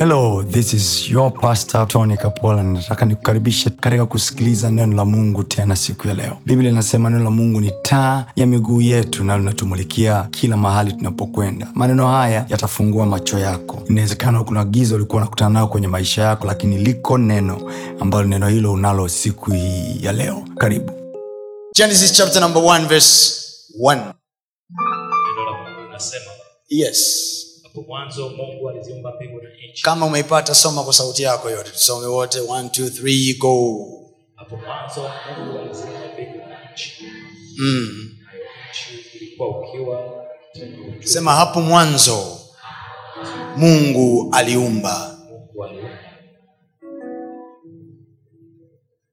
hello this is your pastor tony kapola. Nataka nikukaribishe katika kusikiliza neno la mungu tena siku ya leo. Biblia inasema neno la mungu ni taa ya miguu yetu na linatumulikia kila mahali tunapokwenda. Maneno haya yatafungua macho yako. Inawezekana kuna giza ulikuwa unakutana nao kwenye maisha yako lakini liko neno ambalo neno hilo unalo siku hii ya leo. Karibu. Genesis chapter number 1 verse 1. neno la mungu linasema Yes. Mwanzo mungu aliziumba mbingu na nchi Kama umeipata soma kwa sauti yako yote. Tusome wote 1 2 3 go. hapo mwanzo mungu aliziumba mbingu na nchi Mm. nchi ilikuwa ukiwa. Sema hapo mwanzo Mungu aliumba. mungu aliumba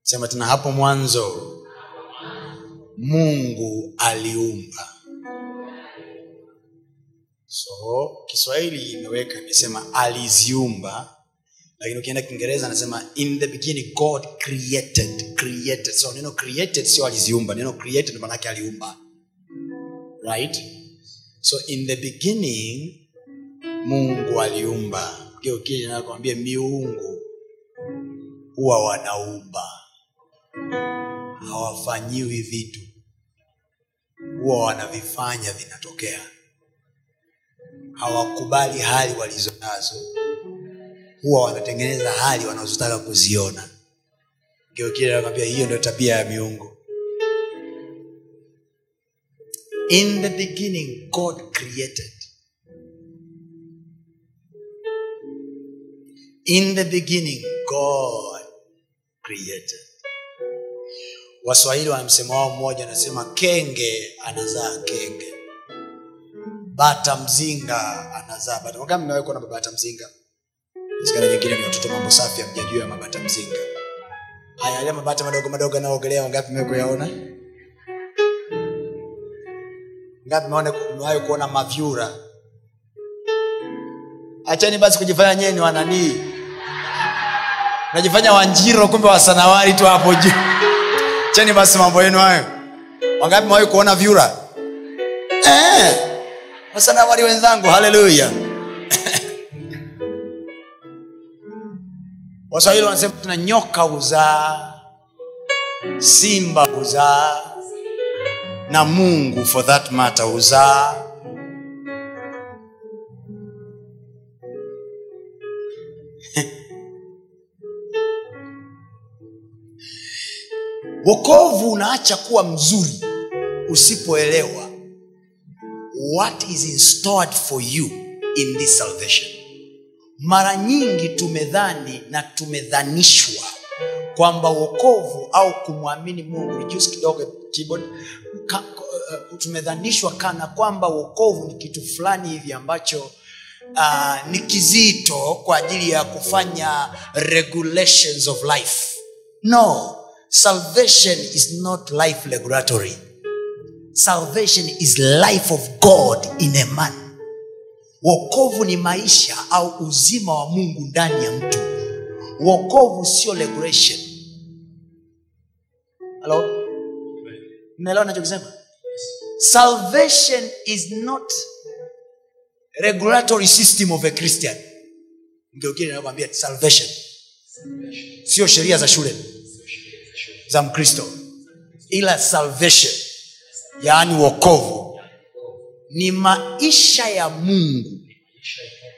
Sema tena hapo mwanzo Mungu aliumba. So Kiswahili imeweka imesema aliziumba, lakini ukienda Kiingereza anasema in the beginning God created, created. So neno created sio aliziumba, neno created manake aliumba. Right? So in the beginning Mungu aliumba. Ukija nakwambia miungu huwa wanaumba hawafanyiwi vitu huwa wanavifanya vinatokea hawakubali hali walizonazo huwa wanatengeneza hali wanazotaka kuziona. Nakwambia hiyo ndio tabia ya miungu. In the beginning god created. In the beginning god created. Waswahili wana msemo wao mmoja anasema kenge anazaa kenge bata mzinga anazaa bata. Kama mmewahi kuona mabata mzinga? Sikana nyingine ni watoto mambo safi amjajua ya mabata mzinga. Haya yale mabata madogo madogo yanaoogelea wangapi mmewahi kuyaona? Ngapi mmewahi kuona mavyura? Achani basi kujifanya nyewe ni wananii najifanya wanjiro kumbe wasanawari tu hapo juu. Chani basi mambo yenu hayo. Wangapi mewahi kuona vyura? Eh, wasanawari wenzangu haleluya. Waswahili wanasema tuna nyoka huzaa simba huzaa na mungu for that matter huzaa. Wokovu unaacha kuwa mzuri usipoelewa what is installed for you in this salvation. Mara nyingi tumedhani na tumedhanishwa kwamba wokovu au kumwamini mungu. Reduce kidogo uh, tumedhanishwa kana kwamba wokovu ni kitu fulani hivi ambacho uh, ni kizito kwa ajili ya kufanya regulations of life. No salvation is not life regulatory salvation is life of god in a man. Wokovu ni maisha au uzima wa mungu ndani ya mtu. Wokovu sio regulation halo mnaelewa nachokisema salvation is not regulatory system of a christian. Mgeukini nakwambia salvation. Sio sheria za shule. Za mkristo. Ila salvation yaani wokovu. Ni maisha ya mungu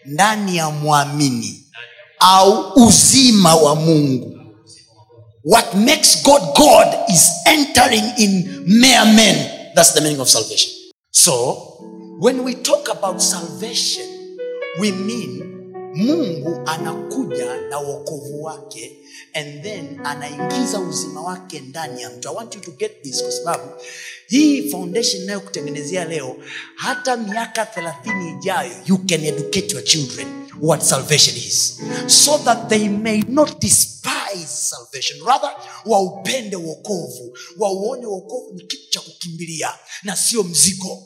ndani ya mwamini au uzima wa mungu. What makes god god is entering in mere men. That's the meaning of salvation. So when we talk about salvation we mean mungu anakuja na wokovu wake and then anaingiza uzima wake ndani ya mtu. I want you to get this kwa sababu hii foundation inayokutengenezea leo hata miaka thelathini ijayo you can educate your children what salvation is so that they may not despise salvation. Rather waupende wokovu wauone wokovu ni kitu cha kukimbilia na sio mzigo.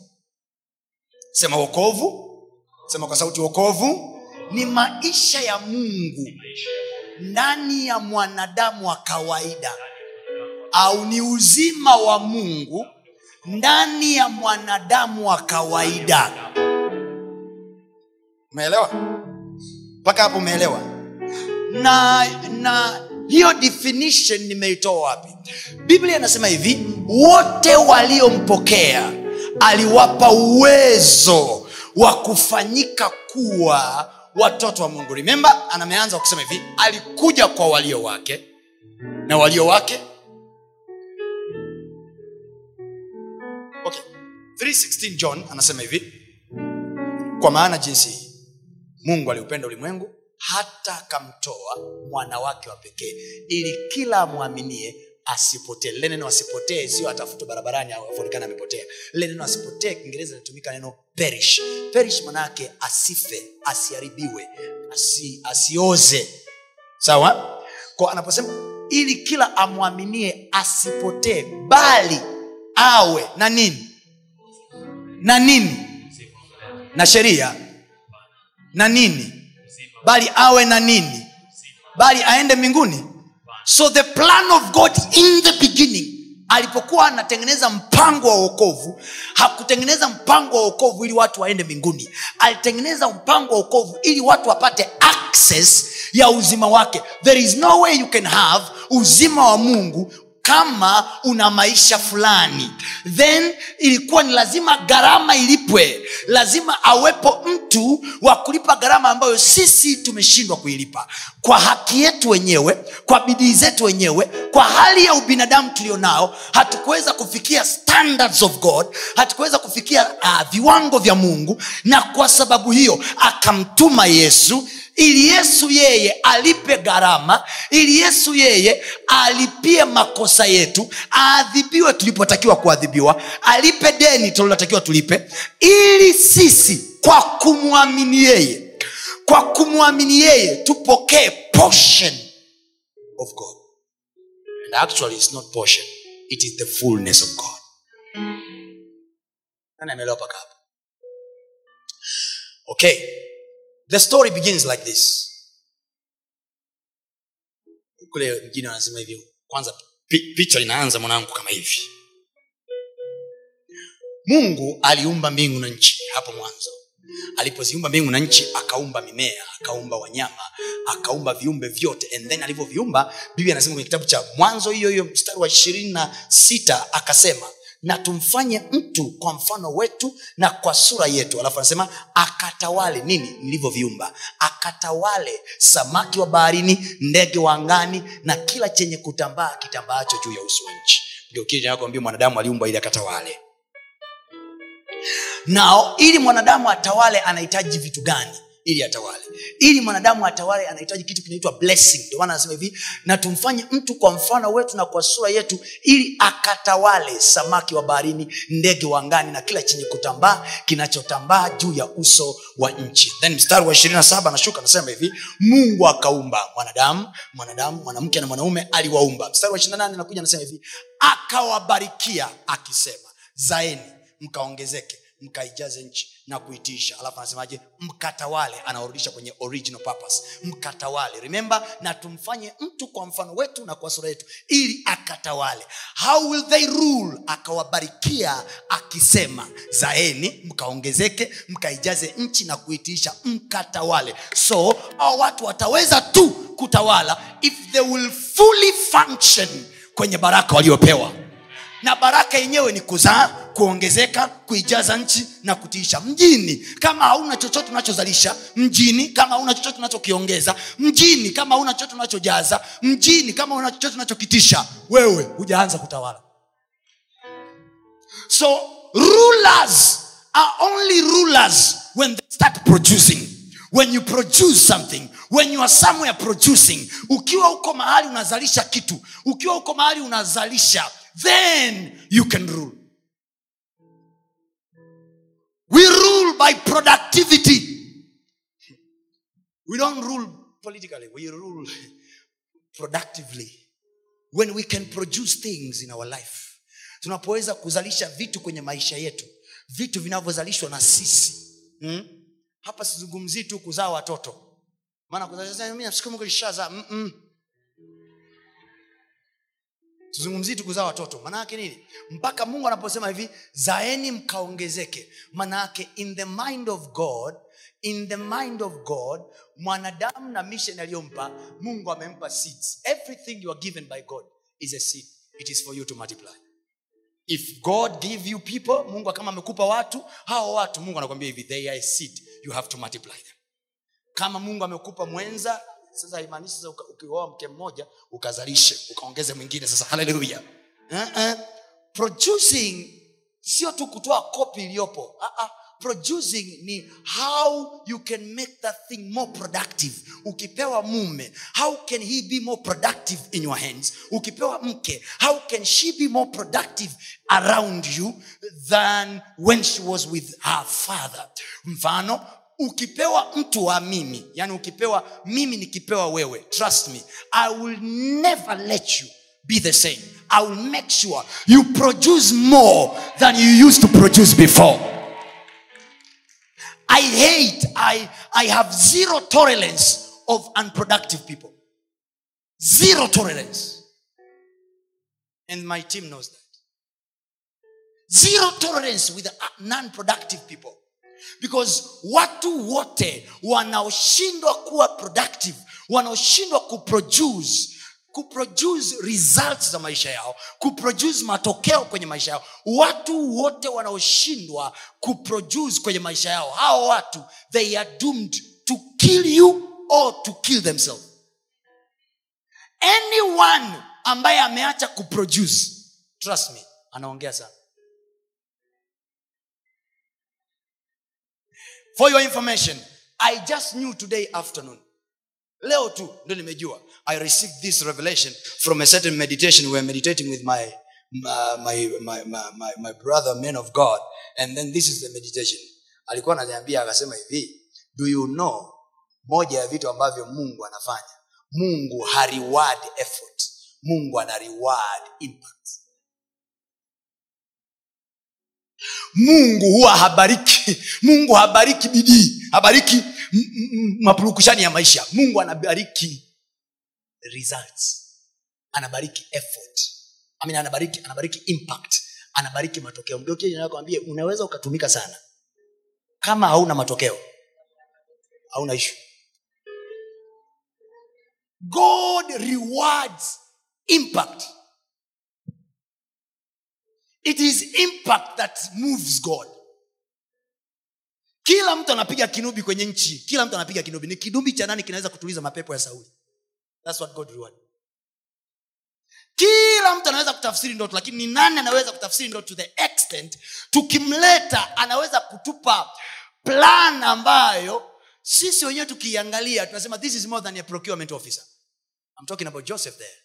Sema wokovu. Sema kwa sauti wokovu. Ni maisha ya mungu ndani ya mwanadamu wa kawaida au ni uzima wa mungu ndani ya mwanadamu wa kawaida. Umeelewa? Mpaka hapo umeelewa? Na na hiyo definition nimeitoa wapi? Biblia inasema hivi wote waliompokea aliwapa uwezo wa kufanyika kuwa watoto wa mungu. Remember anameanza kusema hivi alikuja kwa walio wake. Na walio wake 316 john anasema hivi kwa maana jinsi hii mungu aliupenda ulimwengu hata akamtoa mwana wake wa pekee ili kila amwaminie asipotee. Lile neno asipotee sio atafutwa barabarani au amepotea. Lile neno asipotee kiingereza inatumika neno perish. Perish manaake asife asiharibiwe asi, asioze. Sawa? Kwa anaposema ili kila amwaminie asipotee bali awe na nini na nini? Na sheria. Na nini? Bali awe na nini? Bali aende mbinguni? So the plan of god in the beginning alipokuwa anatengeneza mpango wa uokovu hakutengeneza mpango wa uokovu ili watu waende mbinguni. Alitengeneza mpango wa uokovu ili watu wapate access ya uzima wake. There is no way you can have uzima wa mungu kama una maisha fulani. Then ilikuwa ni lazima gharama ilipwe. Lazima awepo mtu wa kulipa gharama ambayo sisi tumeshindwa kuilipa. Kwa haki yetu wenyewe kwa bidii zetu wenyewe kwa hali ya ubinadamu tulionao hatukuweza kufikia standards of god hatukuweza kufikia uh, viwango vya mungu. Na kwa sababu hiyo akamtuma yesu ili yesu yeye alipe gharama ili yesu yeye alipie makosa yetu aadhibiwe tulipotakiwa kuadhibiwa alipe deni tulilotakiwa tulipe ili sisi kwa kumwamini yeye kwa kumwamini yeye tupokee portion of god. And actually it's not portion. It is the fullness of god. Nani ameelewa paka hapo? Okay the story begins like this. Kule mjini wanasema hivyo. Kwanza picha inaanza mwanangu kama hivi. Mungu aliumba mbingu na nchi hapo mwanzo. Alipoziumba mbingu na nchi akaumba mimea akaumba wanyama akaumba viumbe vyote. And then alivyoviumba bibi anasema kwenye kitabu cha mwanzo hiyo hiyo mstari wa ishirini na sita akasema na tumfanye mtu kwa mfano wetu na kwa sura yetu. Alafu anasema akatawale nini? Nilivyoviumba. Akatawale samaki wa baharini ndege wa angani na kila chenye kutambaa kitambaacho juu ya uso wa nchi. Ndio kile mwanadamu aliumbwa ili akatawale. Nao ili mwanadamu atawale anahitaji vitu gani ili atawale. Ili mwanadamu atawale anahitaji kitu kinaitwa blessing. Ndio maana anasema hivi na tumfanye mtu kwa mfano wetu na kwa sura yetu ili akatawale samaki wa baharini ndege wa angani na kila chenye kutambaa kinachotambaa juu ya uso wa nchi. Then mstari wa ishirini na saba nashuka anasema hivi mungu akaumba mwanadamu mwanadamu mwanamke na mwanaume aliwaumba. Mstari wa ishiri na nane nakuja anasema hivi akawabarikia akisema zaeni mkaongezeke mkaijaze nchi na kuitiisha. Alafu anasemaje? Mkatawale anawarudisha kwenye original purpose. Mkatawale. Remember na tumfanye mtu kwa mfano wetu na kwa sura yetu ili akatawale. How will they rule? Akawabarikia akisema zaeni mkaongezeke mkaijaze nchi na kuitiisha. Mkatawale. So au watu wataweza tu kutawala if they will fully function kwenye baraka waliopewa na baraka yenyewe ni kuzaa kuongezeka kuijaza nchi na kutiisha. Mjini kama hauna chochote unachozalisha mjini kama hauna chochote unachokiongeza mjini kama hauna chochote unachojaza mjini kama hauna chochote unachokitisha wewe hujaanza kutawala. So rulers are only rulers when they start producing. When you produce something when you are somewhere producing ukiwa uko mahali unazalisha kitu ukiwa uko mahali unazalisha then you can rule. We rule by productivity. We don't rule politically. We rule productively. When we can produce things in our life tunapoweza kuzalisha vitu kwenye maisha yetu vitu vinavyozalishwa na sisi. Hmm? hapa sizungumzii tu kuzaa watoto. Maana kuzalisha mimi nashukuru Mungu alishazaa Mm-mm. Tuzungumzii tu kuzaa watoto. Manaake nini? Mpaka mungu anaposema hivi zaeni mkaongezeke. Manaake in the mind of god in the mind of god mwanadamu na mission aliyompa mungu amempa seeds. Everything you are given by god is a seed. It is for you to multiply. If god give you people mungu kama amekupa watu hao watu mungu anakwambia hivi they are a seed. You have to multiply them. Kama mungu amekupa mwenza sasa haimaanishi sasa ukioa mke mmoja ukazalishe ukaongeze mwingine sasa. Haleluya. Uh-uh. producing sio tu kutoa kopi iliyopo. Uh-uh. producing ni how you can make that thing more productive. Ukipewa mume how can he be more productive in your hands? Ukipewa mke how can she be more productive around you than when she was with her father? Mfano ukipewa mtu wa mimi yani ukipewa mimi nikipewa wewe trust me i will never let you be the same. I will make sure you produce more than you used to produce before. I hate i, I have zero tolerance of unproductive people. Zero tolerance. And my team knows that. Zero tolerance with non-productive people because watu wote wanaoshindwa kuwa productive wanaoshindwa kuproduce kuproduce results za maisha yao kuproduce matokeo kwenye maisha yao watu wote wanaoshindwa kuproduce kwenye maisha yao hao watu they are doomed to kill you or to kill themselves. Anyone ambaye ameacha kuproduce trust me anaongea sana for your information i just knew today afternoon. Leo tu ndo nimejua. I received this revelation from a certain meditation. We were meditating with my my, my, my, my, my brother man of god. And then this is the meditation. Alikuwa ananiambia akasema hivi do you know moja ya vitu ambavyo mungu anafanya? Mungu hareward effort. Mungu ana reward impact mungu huwa habariki. Mungu habariki bidii habariki mapurukushani ya maisha. Mungu anabariki results. Anabariki effort. I mean, anabariki anabariki impact. Anabariki matokeo. Mgeukiakwambia unaweza ukatumika sana kama hauna matokeo. Hauna ishu god rewards impact it is impact that moves god. Kila mtu anapiga kinubi kwenye nchi. Kila mtu anapiga kinubi. Ni kinubi cha nani kinaweza kutuliza mapepo ya sauli? That's what god reward kila mtu anaweza kutafsiri ndoto lakini ni nani anaweza kutafsiri ndoto to the extent tukimleta anaweza kutupa plan ambayo sisi wenyewe tukiiangalia tunasema this is more than a procurement officer. I'm talking about joseph there.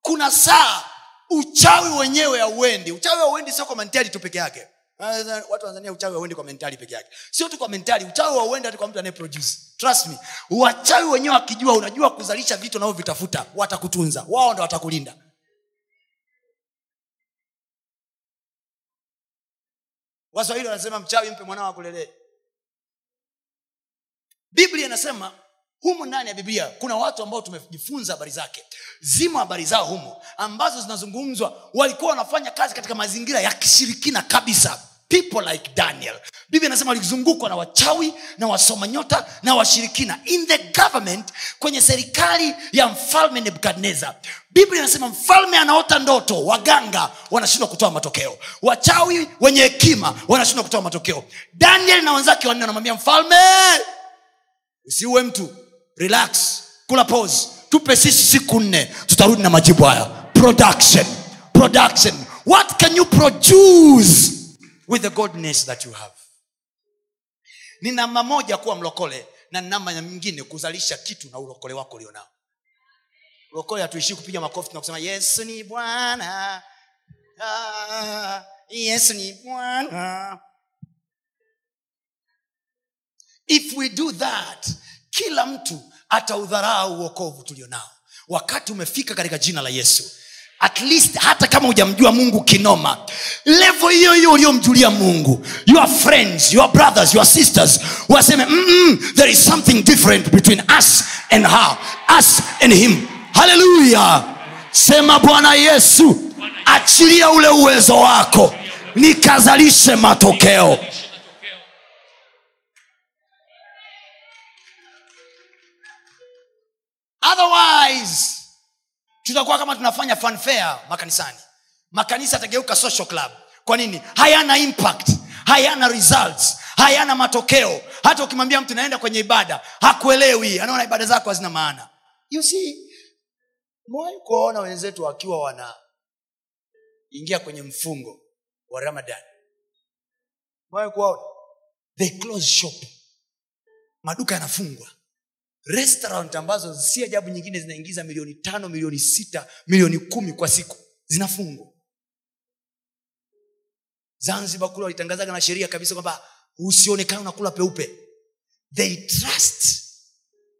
Kuna saa uchawi wenyewe hauendi. Uchawi hauendi sio kwa mentali tu peke yake. Watu tanzania uchawi hauendi kwa mentali peke yake. Sio tu kwa mentali uchawi hauendi hata kwa mtu anayeproduce. Trust me. Wachawi wenyewe wakijua unajua kuzalisha vitu unavyovitafuta watakutunza. Wao ndo watakulinda. Waswahili wanasema mchawi mpe mwanao akulelee biblia inasema humu ndani ya biblia kuna watu ambao tumejifunza habari zake. Zimo habari zao humo ambazo zinazungumzwa. Walikuwa wanafanya kazi katika mazingira ya kishirikina kabisa. People like daniel. Biblia inasema walizungukwa na wachawi na wasoma nyota na washirikina. In the government kwenye serikali ya mfalme nebukadnezar. Biblia inasema mfalme anaota ndoto waganga wanashindwa kutoa matokeo. Wachawi wenye hekima wanashindwa kutoa matokeo. Daniel na wenzake wanne wanamwambia mfalme usiuwe mtu relax. Kula pause. Tupe sisi siku nne. Tutarudi na majibu haya. Production. Production. What can you produce with the godness that you have? Ni namba moja kuwa mlokole na namba nyingine kuzalisha kitu na ulokole wako ulionao. Ulokole hatuishii kupiga makofi na kusema yesu ni bwana. Ah, yesu ni bwana. If we do that kila mtu ataudharau uokovu tulionao. Wakati umefika katika jina la yesu at least hata kama hujamjua mungu kinoma levo hiyo hiyo uliomjulia mungu your friends your brothers your sisters waseme Mm-mm, there is something different between us and her us and him. Haleluya sema bwana yesu achilia ule uwezo wako nikazalishe matokeo otherwise tutakuwa kama tunafanya fanfare makanisani. Makanisa yatageuka social club. Kwa nini? Hayana impact hayana results hayana matokeo. Hata ukimwambia mtu naenda kwenye ibada hakuelewi. Anaona ibada zako hazina maana. You see mwai kuwaona wenzetu wakiwa wanaingia kwenye mfungo wa ramadan mwai kuwaona? They close shop. Maduka yanafungwa restaurant ambazo si ajabu nyingine zinaingiza milioni tano milioni sita milioni kumi kwa siku. Zinafungwa zanzibar kule walitangazaga na sheria kabisa kwamba usionekane unakula peupe. They trust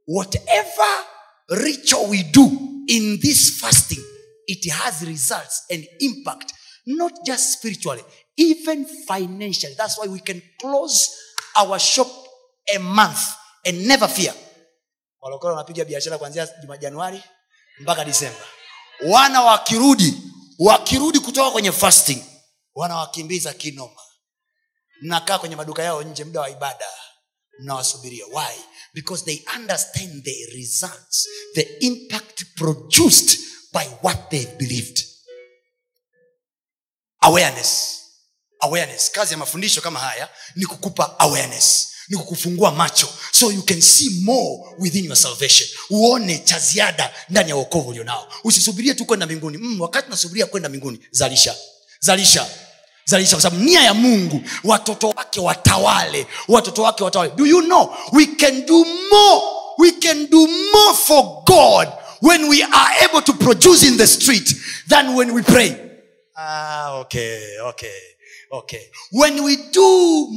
whatever ritual we do in this fasting it has results and impact not just spiritually even financially. That's why we can close our shop a month and never fear walokole wanapiga biashara kuanzia januari mpaka disemba wana wakirudi wakirudi kutoka kwenye fasting wanawakimbiza kinoma. Mnakaa kwenye maduka yao nje muda wa ibada mnawasubiria. Why? Because they understand the results the impact produced by what they believed. Awareness. Awareness. Kazi ya mafundisho kama haya ni kukupa awareness ni kukufungua macho so you can see more within your salvation. Uone cha ziada ndani ya uokovu ulionao. Usisubirie tu kwenda mbinguni. Mm, wakati unasubiria kwenda mbinguni zalisha. Zalisha. Zalisha kwa sababu nia ya mungu watoto wake watawale. Watoto wake watawale. Do you know we can do more. We can do more for god when we are able to produce in the street than when we pray. Ah, okay okay okay. When we do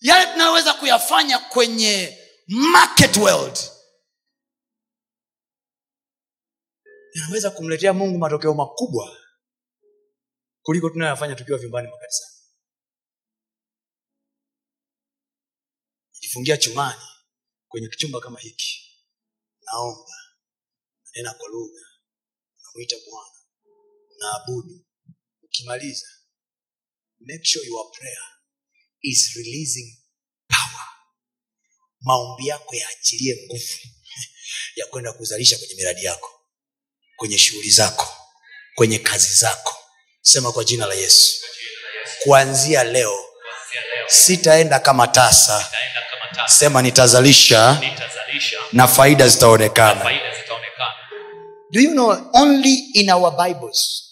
yale tunayoweza kuyafanya kwenye market world yanaweza kumletea mungu matokeo makubwa kuliko tunayoyafanya tukiwa vyumbani makanisani. Jifungia chumani kwenye kichumba kama hiki naomba nanena kwa lugha namwita bwana naabudu. Ukimaliza make sure your prayer is releasing power. Maombi yako yaachilie nguvu ya kwenda kuzalisha kwenye miradi yako kwenye shughuli zako kwenye kazi zako. Sema kwa jina la yesu. Kuanzia leo sitaenda kama tasa. Sema nitazalisha Nitazalisha na faida zitaonekana. Do you know only in our bibles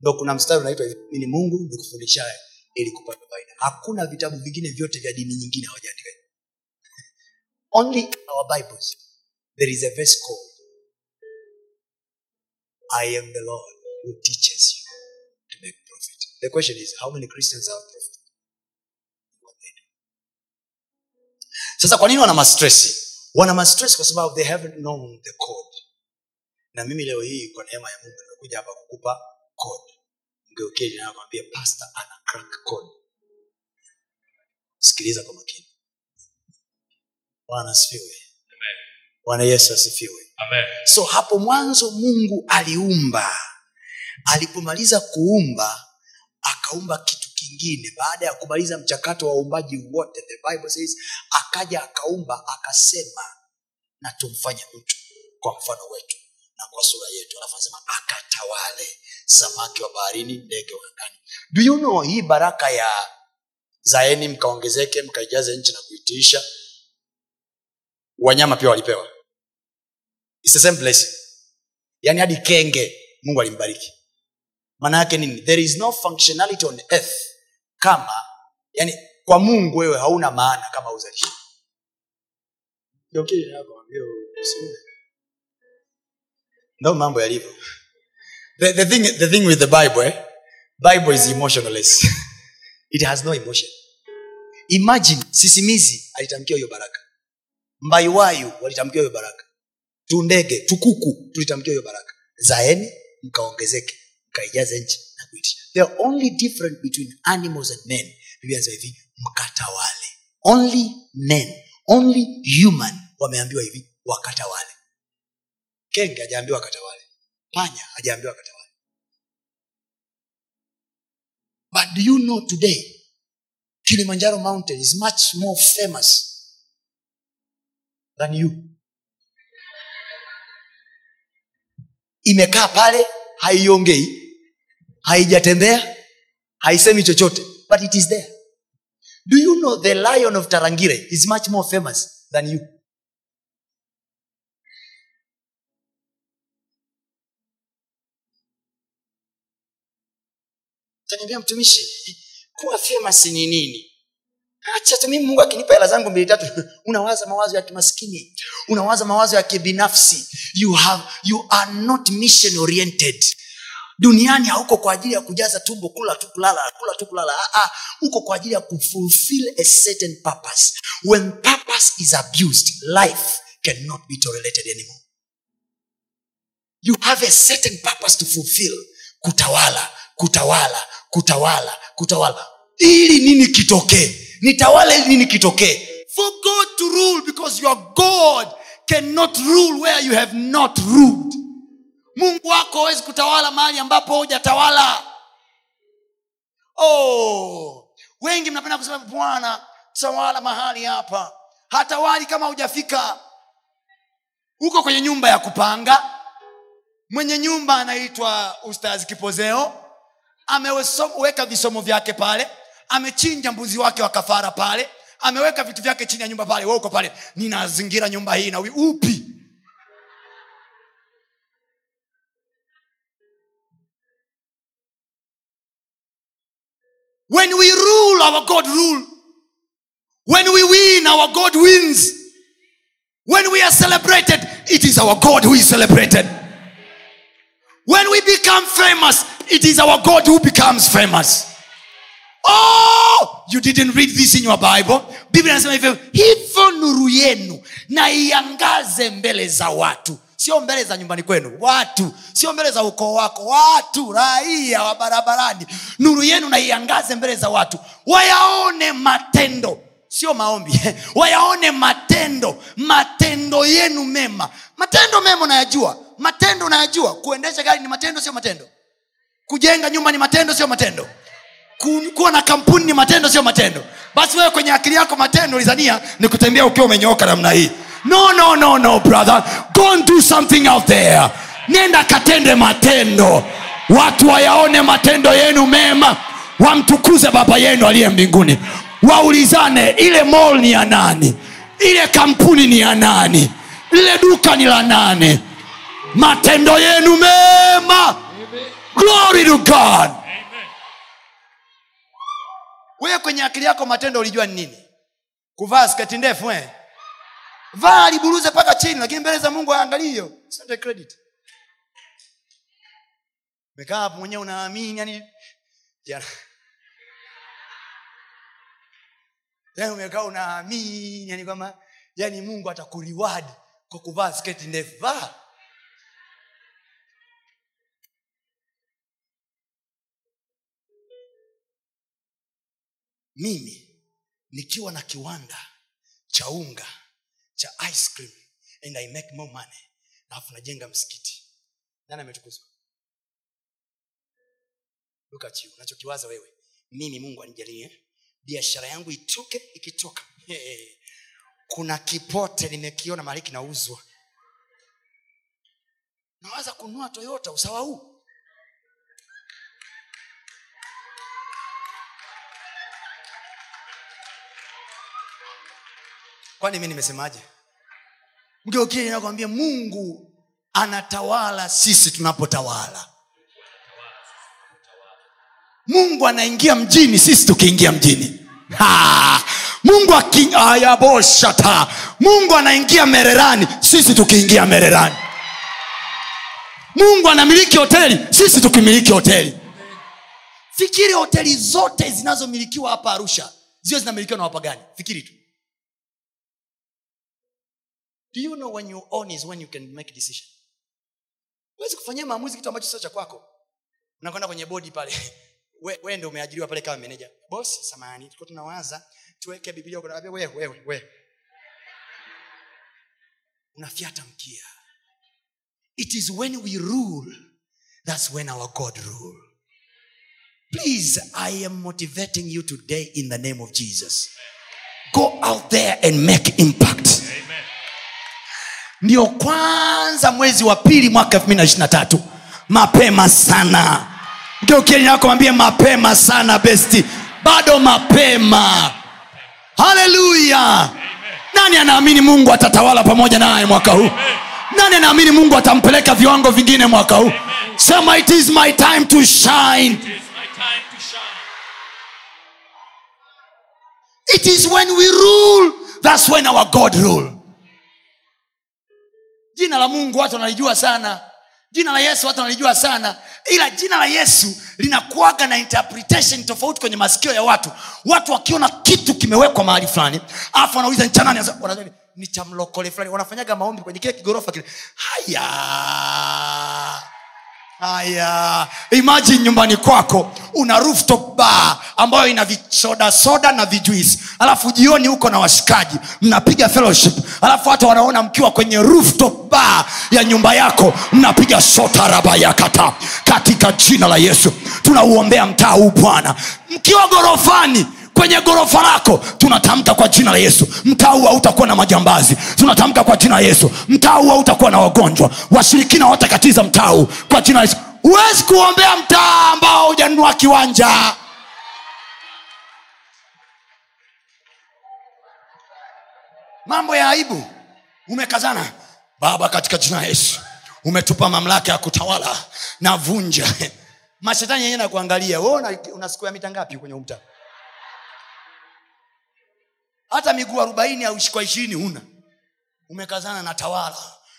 ndo kuna mstari unaitwa ni mungu nikufundishaye ili kupata faida. Hakuna vitabu vingine vyote vya dini nyingine hawajaandika. Only in our bibles. There is a verse called i am the lord who teaches you to make profit the question is how many christians have profit sasa kwa nini wana mastresi wana mastresi kwa sababu they haven't known the code. Na mimi leo hii kwa neema ya mungu nimekuja hapa kukupa code pastor ana crack code. Sikiliza kwa makini. Bwana asifiwe. Bwana yesu asifiwe. Amen. so hapo mwanzo mungu aliumba. Alipomaliza kuumba akaumba kitu kingine. Baada ya kumaliza mchakato wa uumbaji wote the bible says akaja akaumba akasema na tumfanye mtu kwa mfano wetu na kwa sura yetu alafu akatawale samaki wa baharini ndege wa do you know hii baraka ya zaeni mkaongezeke mkaijaze nchi na kuitiisha wanyama pia walipewa? It's the same blessing yaani hadi kenge mungu alimbariki. Maana yake nini? There is no functionality on earth kama yani kwa mungu wewe hauna maana kama uzalishi ndo mambo yalivyo. The, the, thing, the thing with the bible eh? bible is emotionless. It has no emotion. Imagine sisimizi alitamkia hiyo baraka. Mbayuwayu walitamkiwa hiyo baraka. Tundege tukuku tulitamkia hiyo baraka. Zaeni mkaongezeke mkaijaze nchi na kuitisha. The only different between animals and men. Biblia hivi mkatawale. Only men only human wameambiwa hivi wakatawale kenge hajaambiwa akatawale. Panya hajaambiwa akatawale. But do you know today kilimanjaro mountain is much more famous than you? Imekaa pale haiongei haijatembea haisemi chochote but it is there. Do you know the lion of tarangire is much more famous than you taniambia mtumishi kuwa famous ni nini? Acha tu mimi mungu akinipa hela zangu mbili tatu unawaza mawazo ya kimaskini? Unawaza mawazo ya kibinafsi? You, have, you are not mission oriented. Duniani hauko kwa ajili ya kujaza tumbo kula tu kulala kula tu kulala. Ah, ah, uko kwa ajili ya kufulfill a certain purpose. When purpose is abused life cannot be tolerated anymore. You have a certain purpose to fulfill kutawala kutawala kutawala kutawala. Ili nini kitokee? Nitawala ili nini kitokee? For god to rule because your god cannot rule where you have not ruled. Mungu wako hawezi kutawala mahali ambapo hujatawala. Oh, wengi mnapenda kusema bwana tawala mahali hapa. Hatawali kama hujafika. Uko kwenye nyumba ya kupanga. Mwenye nyumba anaitwa ustazi kipozeo ameweka visomo vyake pale. Amechinja mbuzi wake wa kafara pale. Ameweka vitu vyake chini ya nyumba pale. Uko pale. Ninazingira nyumba hii na upi? When we rule our god rule. When we win our god wins. When we are celebrated it is our god who is celebrated. When we become famous it is our god who becomes famous. Oh you didn't read this in your bible? Biblia inasema hivyo hivyo nuru yenu na iangaze mbele za watu. Sio mbele za nyumbani kwenu watu. Sio mbele za ukoo wako watu raia wa barabarani. Nuru yenu naiangaze mbele za watu. Wayaone matendo. Sio maombi. Wayaone matendo. Matendo yenu mema. Matendo mema unayajua. Matendo unayajua. Kuendesha gari ni matendo sio matendo kujenga nyumba ni matendo sio matendo. Kuwa na kampuni ni matendo sio matendo. Basi wewe kwenye akili yako matendo ulizania ni kutembea ukiwa umenyooka namna hii. No no no no brother. Go and do something out there. Nenda katende matendo. Watu wayaone matendo yenu mema. Wamtukuze baba yenu aliye mbinguni. Waulizane ile mall ni ya nani? Ile kampuni ni ya nani? Lile duka ni la nani? Matendo yenu mema glory to god. Wewe kwenye akili yako matendo ulijua ni nini? Kuvaa sketi ndefu eh? vaa aliburuze mpaka chini lakini mbele za mungu aangalii hiyo. Credit? Mwenyewe unaamini yani yani umekaa unaamini yani kwamba yani mungu atakuriwadi kwa kuvaa sketi ndefu. Vaa mimi nikiwa na kiwanda cha unga cha ice cream and i make more money alafu najenga msikiti. Nani ametukuzwa? Look at you. Wewe. Mimi mungu anijalie biashara yangu itoke ikitoka. Kuna kipote nimekiona mahali kinauzwa. Nawaza kununua toyota usawa huu kwani mi nimesemaje? Mgeukie nakwambia mungu anatawala sisi tunapotawala. Mungu anaingia mjini sisi tukiingia mjini. Ha! mungu ayaboshata mungu anaingia mererani sisi tukiingia mererani. Mungu anamiliki hoteli sisi tukimiliki hoteli. Fikiri hoteli zote zinazomilikiwa hapa arusha ziwe zinamilikiwa na wapagani fikiri tu do you know when you own is when you can make decision? Huwezi kufanyia maamuzi kitu ambacho sio cha kwako. Unakwenda kwenye bodi pale. We, we umeajiriwa pale kama meneja bosi samani tulikuwa tunawaza tuweke biblia huko." Nakwambia, wewe wewe wewe. Unafyata mkia. It is when we rule that's when our god rule. Please i am motivating you today in the name of jesus. Go out there and make impact ndio kwanza mwezi wa pili mwaka elfu mbili na ishiri na tatu. Mapema sana. Mgeukieni nako mwambie mapema sana besti. Bado mapema. Haleluya. Nani anaamini mungu atatawala pamoja naye mwaka huu? Nani anaamini mungu atampeleka viwango vingine mwaka huu? Sema It is my time to shine. it is when we rule. Thats when our god rule jina la mungu watu wanalijua sana. Jina la yesu watu wanalijua sana. Ila jina la yesu linakuaga na interpretation tofauti kwenye masikio ya watu. Watu wakiona kitu kimewekwa mahali fulani alafu wanauliza ni cha nani? Ni cha mlokole fulani. Wanafanyaga maombi kwenye kile kigorofa kile. Haya haya imajini nyumbani kwako una rooftop bar ambayo ina visoda soda na vijuisi. Alafu jioni huko na washikaji mnapiga fellowship. Alafu hata wanaona mkiwa kwenye rooftop bar ya nyumba yako mnapiga sota raba ya kata. Katika jina la yesu tunauombea mtaa huu bwana. Mkiwa gorofani kwenye ghorofa lako tunatamka kwa jina la yesu. Mtaa huu hautakuwa na majambazi. Tunatamka kwa jina la yesu. Mtaa huu hautakuwa na wagonjwa. Washirikina watakatiza mtaa huu kwa jina la yesu. Huwezi kuombea mtaa ambao hujanunua kiwanja. Mambo ya aibu. Umekazana. Baba katika jina la yesu umetupa mamlaka ya kutawala na vunja. Mashetani yenyewe nakuangalia wewe una, una siku ya mita ngapi kwenye huu mtaa hata miguu arobaini au kwa ishirini huna. Umekazana na tawala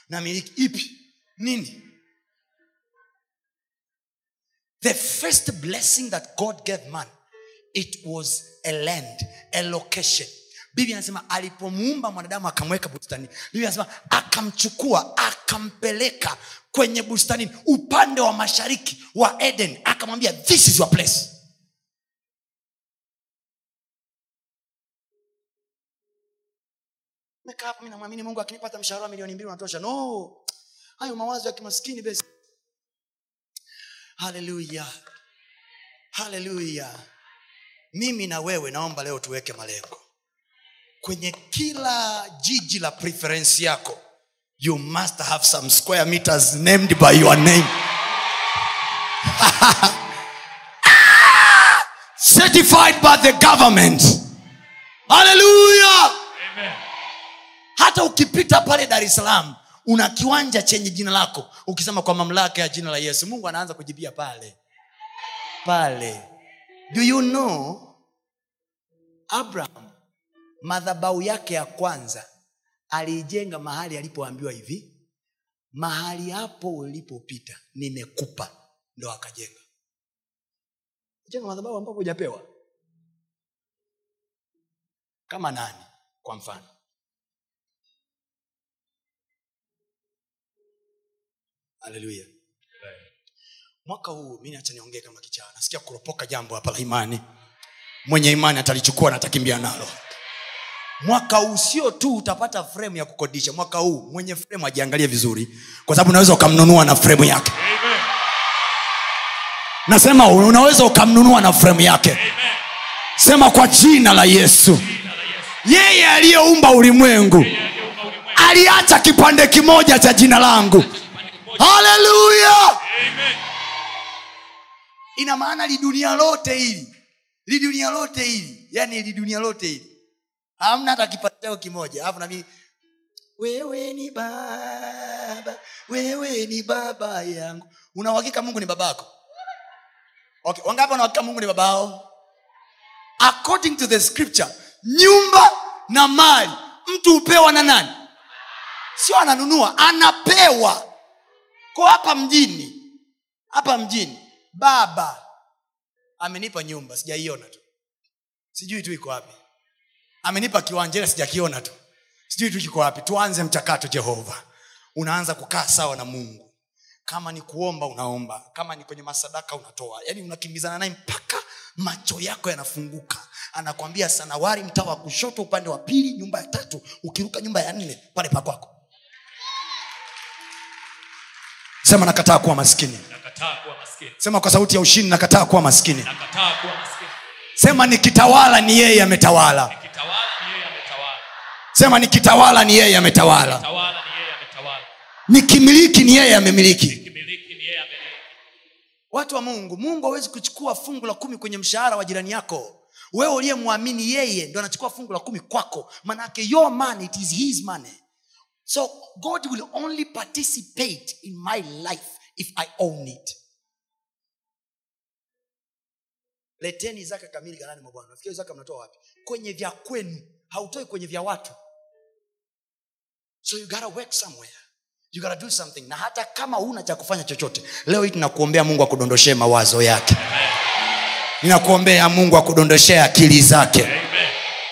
na miliki. Ipi? Nini? The first blessing that god gave man it was a land a location. Biblia anasema alipomuumba mwanadamu akamweka bustani. Biblia anasema akamchukua akampeleka kwenye bustanini upande wa mashariki wa eden akamwambia this is your place mekaa hapo mi namwamini mungu akinipata mshahara wa milioni mbili unatosha. No! Hayo mawazo ya kimaskini besi haleluya. Haleluya. Mimi na wewe naomba leo tuweke malengo. Kwenye kila jiji la preference yako you must have some square meters named by your name. Certified by the government. Haleluya! Amen. Hata ukipita pale dar es una kiwanja chenye jina lako ukisema kwa mamlaka ya jina la yesu. Mungu anaanza kujibia pale. Pale. Do you know abraham madhabau yake ya kwanza aliijenga mahali alipoambiwa hivi? Mahali hapo ulipopita nimekupa ndo akajenga. Jenga madhabau ambapo hujapewa. Kama nani kwa mfano haleluya mwaka huu mi nacha niongee kama kichaa nasikia kuropoka jambo hapa la imani. Mwenye imani atalichukua na atakimbia nalo. Mwaka huu sio tu utapata fremu ya kukodisha. Mwaka huu mwenye fremu ajiangalie vizuri. Kwa sababu unaweza ukamnunua na fremu yake. Amen. nasema unaweza ukamnunua na fremu yake. Amen. sema kwa jina la yesu. Yeye aliyeumba ulimwengu aliacha kipande kimoja cha jina langu. kimoja. Haleluya ina maana lidunia lote hili lidunia lote hili yani lidunia lote hili. Hamna hata kipatao kimoja. Alafu nami wewe ni baba wewe ni baba yangu. Unauhakika mungu ni babako? Okay. wangapi wanahakika mungu ni babao? According to the scripture nyumba na mali mtu hupewa na nani? Sio ananunua anapewa ko hapa mjini hapa mjini baba amenipa nyumba sijaiona tu. Sijui tu iko wapi. Amenipa kiwanja ila sijakiona tu. Sijui tu kiko wapi. Tuanze mchakato jehova. Unaanza kukaa sawa na mungu. Kama ni kuomba unaomba. Kama ni kwenye masadaka unatoa. Yaani unakimbizana naye mpaka macho yako yanafunguka. Anakwambia sanawari mtaa wa kushoto upande wa pili nyumba ya tatu. Ukiruka nyumba ya nne pale pakwako sema nakataa kuwa maskini. Sema kwa sauti ya ushindi nakataa kuwa maskini. Sema nikitawala ni yeye ametawala. Sema nikitawala ni yeye ametawala. Nikimiliki ni yeye amemiliki. Kimiliki ni yeye amiliki. watu wa mungu mungu hawezi kuchukua fungu la kumi kwenye mshahara wa jirani yako. Wewe uliyemwamini yeye ndo anachukua fungu la kumi kwako. Manake your money it is his money so god will only participate in my life if i own it. Leteni zaka kamili ghalani mwa bwana. Nafikiri zaka mnatoa wapi? Kwenye vya kwenu. Hautoi kwenye vya watu. So you gotta work somewhere. You gotta do something. Na hata kama huna cha kufanya chochote leo hii tunakuombea mungu akudondoshee mawazo yake. Ninakuombea mungu akudondoshee akili zake.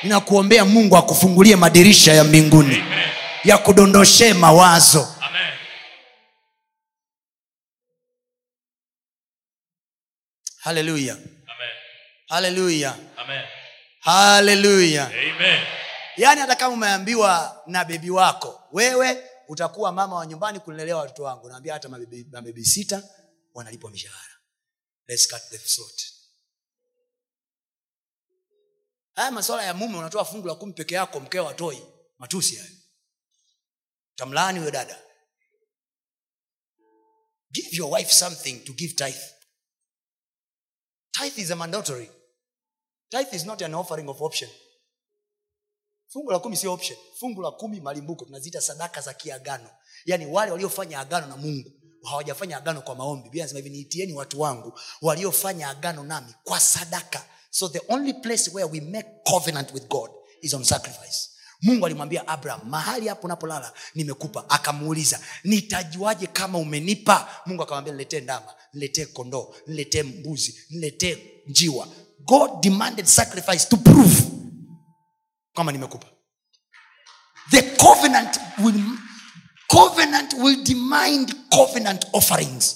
Ninakuombea mungu akufungulie madirisha ya mbinguni. Amen. Ya kudondoshee mawazo. Amen. haleluya haleluya haleluya yaani hata kama umeambiwa na bebi wako wewe utakuwa mama wa nyumbani kulelea watoto wangu naambia hata mabebi, mabebi sita wanalipwa mishahara. Let's cut the throat. haya masuala ya mume unatoa fungu la kumi peke yako mkeo watoi matusi hayo tamlaani huyo dada. Give your wife something to give tithe. Tithe is a mandatory. Tithe is not an offering of option. Fungu la kumi sio option. Fungu la kumi malimbuko tunaziita sadaka za kiagano. Yaani wale waliofanya agano na mungu hawajafanya agano kwa maombi. Bia hivi niitieni watu wangu waliofanya agano nami kwa sadaka. So the only place where we make covenant with god is on sacrifice mungu alimwambia abraham mahali hapo unapolala nimekupa. Akamuuliza nitajuaje kama umenipa? Mungu akamwambia niletee ndama niletee kondoo niletee mbuzi niletee njiwa. God demanded sacrifice to prove kwamba nimekupa. The covenant will, covenant will demand covenant offerings.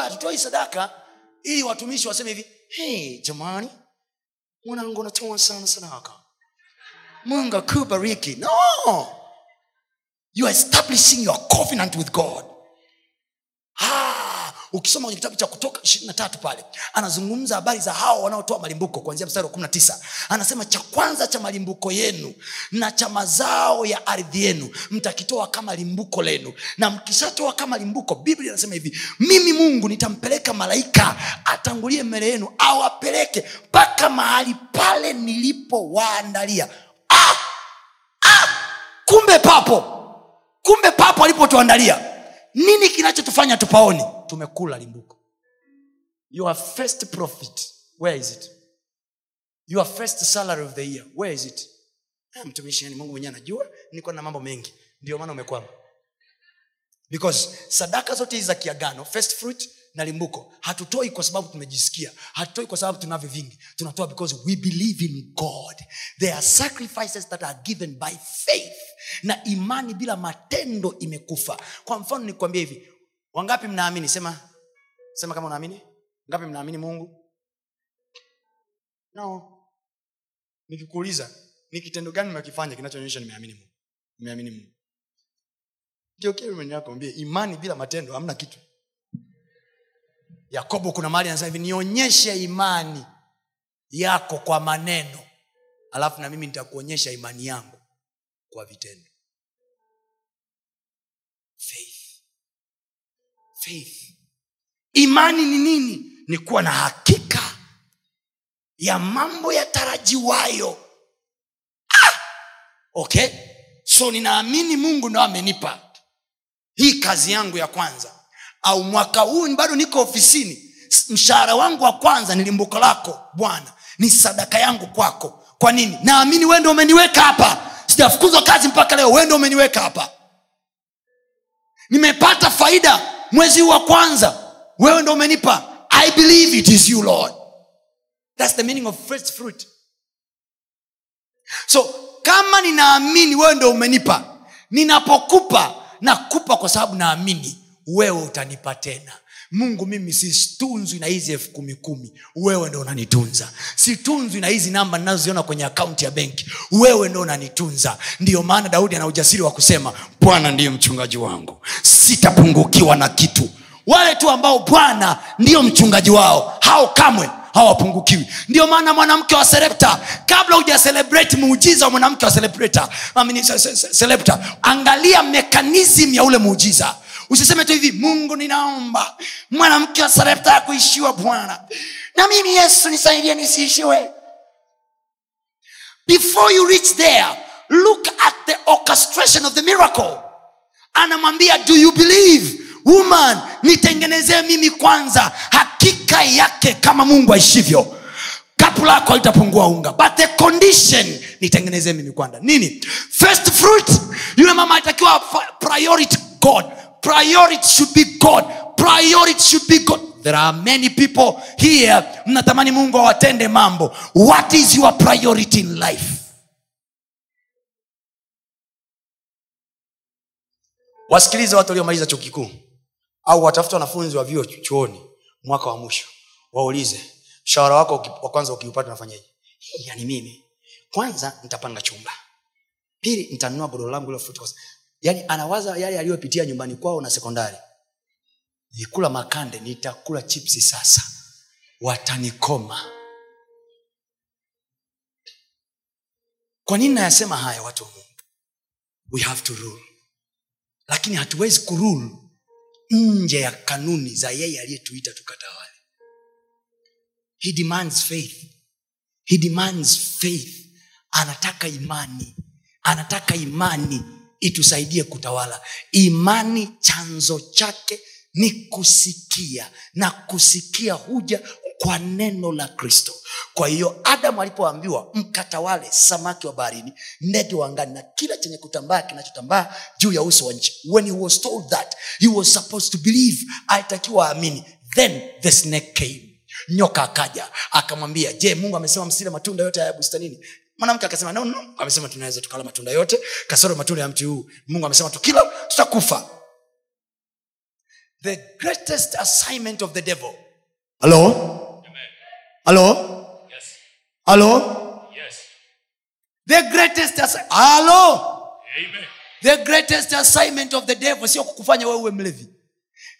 Hatutoi sadaka ili watumishi waseme hivi hey, jamani mwanangu unatoa sana sadaka mungu akubariki no! You are establishing your covenant with god. Ah, ukisoma kwenye kitabu cha kutoka ishirini na tatu pale anazungumza habari za hao wanaotoa malimbuko kuanzia mstari wa kumi na tisa anasema cha kwanza cha malimbuko yenu na cha mazao ya ardhi yenu mtakitoa kama limbuko lenu na mkishatoa kama limbuko biblia inasema hivi mimi mungu nitampeleka malaika atangulie mbele yenu awapeleke mpaka mahali pale nilipowaandalia ah! ah! kumbe papo kumbe papo alipotuandalia nini kinachotufanya tupaoni tumekula limbuko. Your first profit. Where is it? Your first salary of the year. Where is it? Ah, mtumishi mungu mwenyewe anajua niko na mambo mengi. Ndio maana umekwama. Because sadaka zote hizi za kiagano first fruit na limbuko. Hatutoi kwa sababu tumejisikia. Hatutoi kwa sababu tunavyo vingi. Tunatoa because we believe in god. There are sacrifices that are given by faith. Na imani bila matendo imekufa. Kwa mfano nikuambia hivi. Wangapi mnaamini? Sema sema kama unaamini. Ngapi mnaamini mungu? No. Nikikuuliza ni kitendo gani mmekifanya kinachoonyesha nimeamini mungu? Nimeamini mungu. Mwenye yako imani bila matendo hamna kitu yakobo kuna mahali anasema hivi nionyeshe imani yako kwa maneno alafu na mimi nitakuonyesha imani yangu kwa vitendo. Faith. Faith. Imani ni nini? Ni kuwa na hakika ya mambo yatarajiwayo. Ah! okay? So ninaamini mungu ndo amenipa hii kazi yangu ya kwanza au mwaka huu bado niko ofisini mshahara wangu wa kwanza ni limbuko lako bwana. Ni sadaka yangu kwako. Kwa nini? Naamini wewe ndo umeniweka hapa. Sijafukuzwa kazi mpaka leo wewe ndo umeniweka hapa. Nimepata faida mwezi huu wa kwanza. Wewe ndo umenipa. I believe it is you lord. Thats the meaning of first fruit. So kama ninaamini wewe ndo umenipa ninapokupa nakupa kwa sababu naamini wewe utanipa tena. Mungu mimi situnzwi na hizi elfu kumi kumi. Wewe ndo unanitunza. Situnzwi na hizi namba ninazoziona kwenye akaunti ya benki. Wewe ndo unanitunza. Ndiyo maana daudi ana ujasiri wa kusema bwana ndiye mchungaji wangu. Sitapungukiwa na kitu. Wale tu ambao bwana ndiyo mchungaji wao hao kamwe hawapungukiwi. Ndio maana mwanamke wa serepta kabla huja muujiza wa mwanamke wa celebta angalia mekanism ya ule muujiza usiseme tu hivi mungu ninaomba. Mwanamke wa sarepta kuishiwa bwana. Na mimi yesu nisaidie nisiishiwe. Before you reach there look at the orchestration of the miracle. Anamwambia do you believe? Woman nitengenezee mimi kwanza hakika yake kama mungu aishivyo. Kapu lako litapungua unga but the condition nitengenezee mimi kwanza nini? First fruit yule mama alitakiwa priority god priority should be god. Priority should be god. There are many people here. Mnatamani mungu awatende mambo. What is your priority in life? Wasikilize watu waliomaliza chuo kikuu. Au watafuta wanafunzi wa vyuo chuoni mwaka wa mwisho. Waulize mshahara wako wa kwanza ukiupata unafanyaje? Yani mimi. Kwanza nitapanga chumba. Pili nitanunua godoro langu course." Yaani anawaza yale aliyopitia nyumbani kwao na sekondari. Nikula makande nitakula chipsi sasa. Watanikoma. Kwa nini nayasema haya watu wa mungu? We have to rule. Lakini hatuwezi kurule nje ya kanuni za yeye aliyetuita tukatawale. He demands faith. He demands faith. Anataka imani. Anataka imani itusaidie kutawala. Imani chanzo chake ni kusikia na kusikia huja kwa neno la kristo. Kwa hiyo adamu alipoambiwa mkatawale samaki wa baharini ndege wa angani na kila chenye kutambaa kinachotambaa juu ya uso wa nchi. When he was told that he was supposed to believe alitakiwa aamini. Then the snake came. Nyoka akaja akamwambia je mungu amesema msile matunda yote haya bustanini mwanamke akasema no, no. amesema tunaweza tukala matunda yote. Kasoro matunda ya mti huu mungu amesema tukila tutakufa. The greatest assignment of the devil. Halo halo halo Yes. the greatest halo the greatest assignment of the devil sio kukufanya wewe uwe mlevi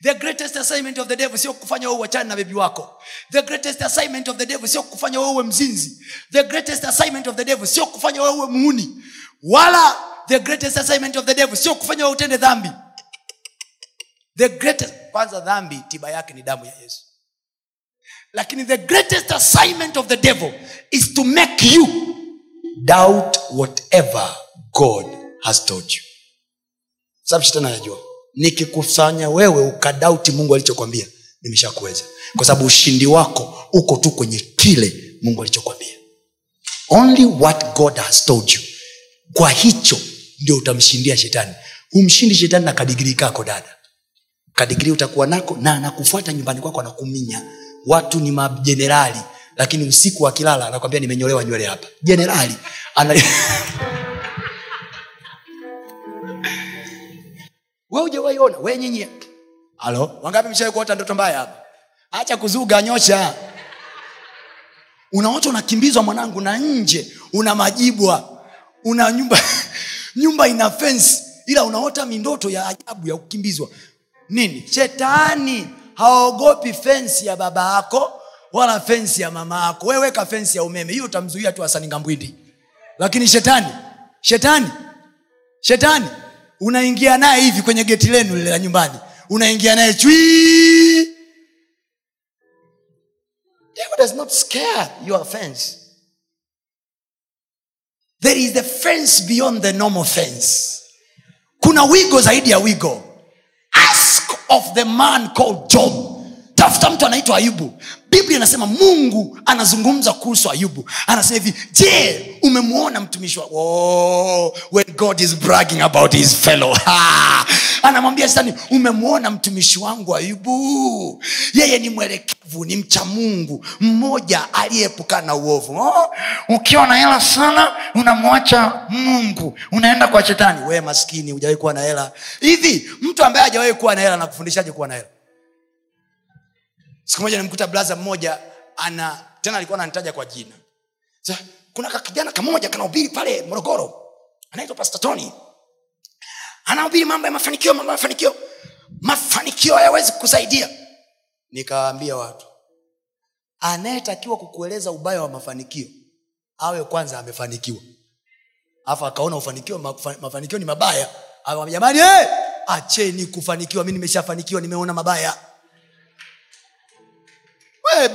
the greatest assignment of the devil sio kufanya wewe uachane na bebi wako. The greatest assignment of the devil sio kufanya wewe mzinzi. The greatest assignment of the devil sio kufanya wewe muuni wala the greatest assignment of the devil sio kufanya wewe utende dhambi. The greatest kwanza dhambi tiba yake ni damu ya yesu. Lakini the greatest assignment of the devil is to make you doubt whatever god has told you. Sababu shetani anajua nikikusanya wewe ukadauti mungu alichokwambia nimeshakuweza. Kwa sababu ushindi wako uko tu kwenye kile mungu alichokwambia. Only what god has told you. Kwa hicho ndio utamshindia shetani. Humshindi shetani na kadigrii kako dada. Kadigrii utakuwa nako na anakufuata nyumbani kwako anakuminya. Watu ni majenerali lakini usiku akilala anakwambia nimenyolewa nywele hapa. Jenerali ana we ujawaiona we nyinyi. Halo wangapi mshawai kuota ndoto mbaya hapa? Acha kuzuga nyosha. Unaota unakimbizwa mwanangu na nje una majibwa una nyumba nyumba ina fensi ila unaota mindoto ya ajabu ya kukimbizwa. Nini? Shetani haogopi fensi ya baba yako wala fensi ya mama yako. Weweka weka fensi ya umeme hiyo utamzuia tu asaningambwindi lakini shetani shetani shetani unaingia naye hivi kwenye geti lenu lile la nyumbani. Unaingia naye chui. Does not scare your fence there is the fence beyond the normal fence. Kuna wigo zaidi ya wigo. Ask of the man called job tafuta mtu anaitwa ayubu biblia inasema mungu anazungumza kuhusu ayubu. Anasema hivi je umemwona mtumishi wa oh, when god is bragging about his fellow. Ha! anamwambia shetani umemwona mtumishi wangu ayubu. Yeye ni mwelekevu ni mcha mungu mmoja aliyeepukana na uovu. Oh, ukiwa na hela sana unamwacha mungu. Unaenda kwa shetani. Wee maskini hujawahi kuwa na hela. Hivi mtu ambaye hajawahi kuwa na hela nakufundishaje kuwa na hela siku moja nimkuta blaza mmoja ana tena alikuwa ananitaja kwa jina. Sa, kuna kakijana kamoja kanahubiri pale morogoro. Anaitwa pastatoni anahubiri mambo ya mafanikio mambo ya mafanikio. Mafanikio hayawezi kusaidia. Nikawaambia watu anayetakiwa kukueleza ubaya wa mafanikio awe kwanza amefanikiwa. Alafu akaona ufanikio mafanikio ni mabaya. Jamani hey, acheni kufanikiwa mi nimeshafanikiwa nimeona mabaya we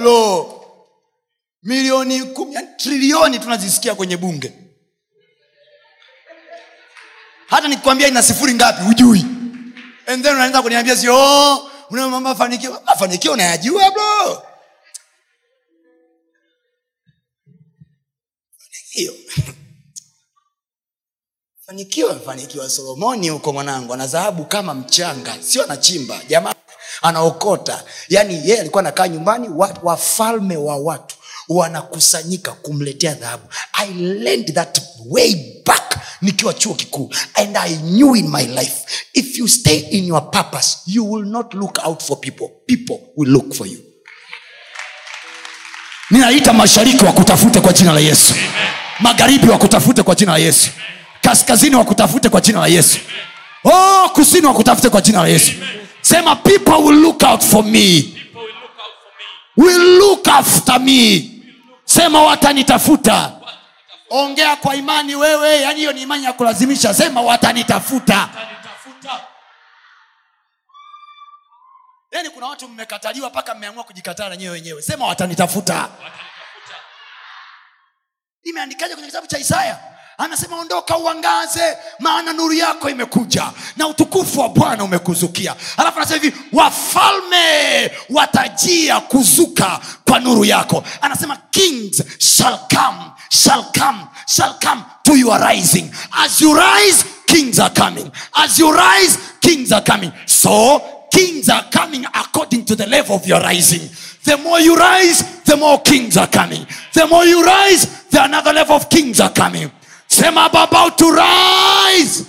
milioni kumi trilioni tunazisikia kwenye bunge. Hata nikikwambia ina sifuri ngapi hujui. And then unaanza kuniambia sio mafanikio mafanikio unayajua bro. Hiyo fanikiwa solomoni huko mwanangu ana dhahabu kama mchanga sio anachimba. Jamaa anaokota. Yaani yeye alikuwa anakaa nyumbani wafalme wa watu wanakusanyika kumletea dhahabu. I learned that way back nikiwa chuo kikuu and i knew in my life if you stay in your purpose you will not look out for people. People will look for you. Ninaita mashariki wakutafute kwa jina la yesu. Magharibi wakutafute kwa jina la yesu. Kaskazini wakutafute kwa jina la yesu. Oh, kusini wakutafute kwa jina la yesu sema people will look out for me. Will look out for me. will look after me. Sema watanitafuta. ongea kwa imani wewe yani hiyo ni imani ya kulazimisha. Sema watanitafuta. Yani kuna watu mmekataliwa mpaka mmeamua kujikataa na nyewe wenyewe. Sema Watanitafuta. imeandikaje kwenye kitabu cha isaya anasema ondoka uangaze maana nuru yako imekuja na utukufu wa bwana umekuzukia. Alafu anasema hivi wafalme watajia kuzuka kwa nuru yako. Anasema kings shall come shall come shall come to your rising. As you rise kings are coming. As you rise kings are coming. So kings are coming according to the level of your rising. The more you rise the more kings are coming. The more you rise the another level of kings are coming sema about to rise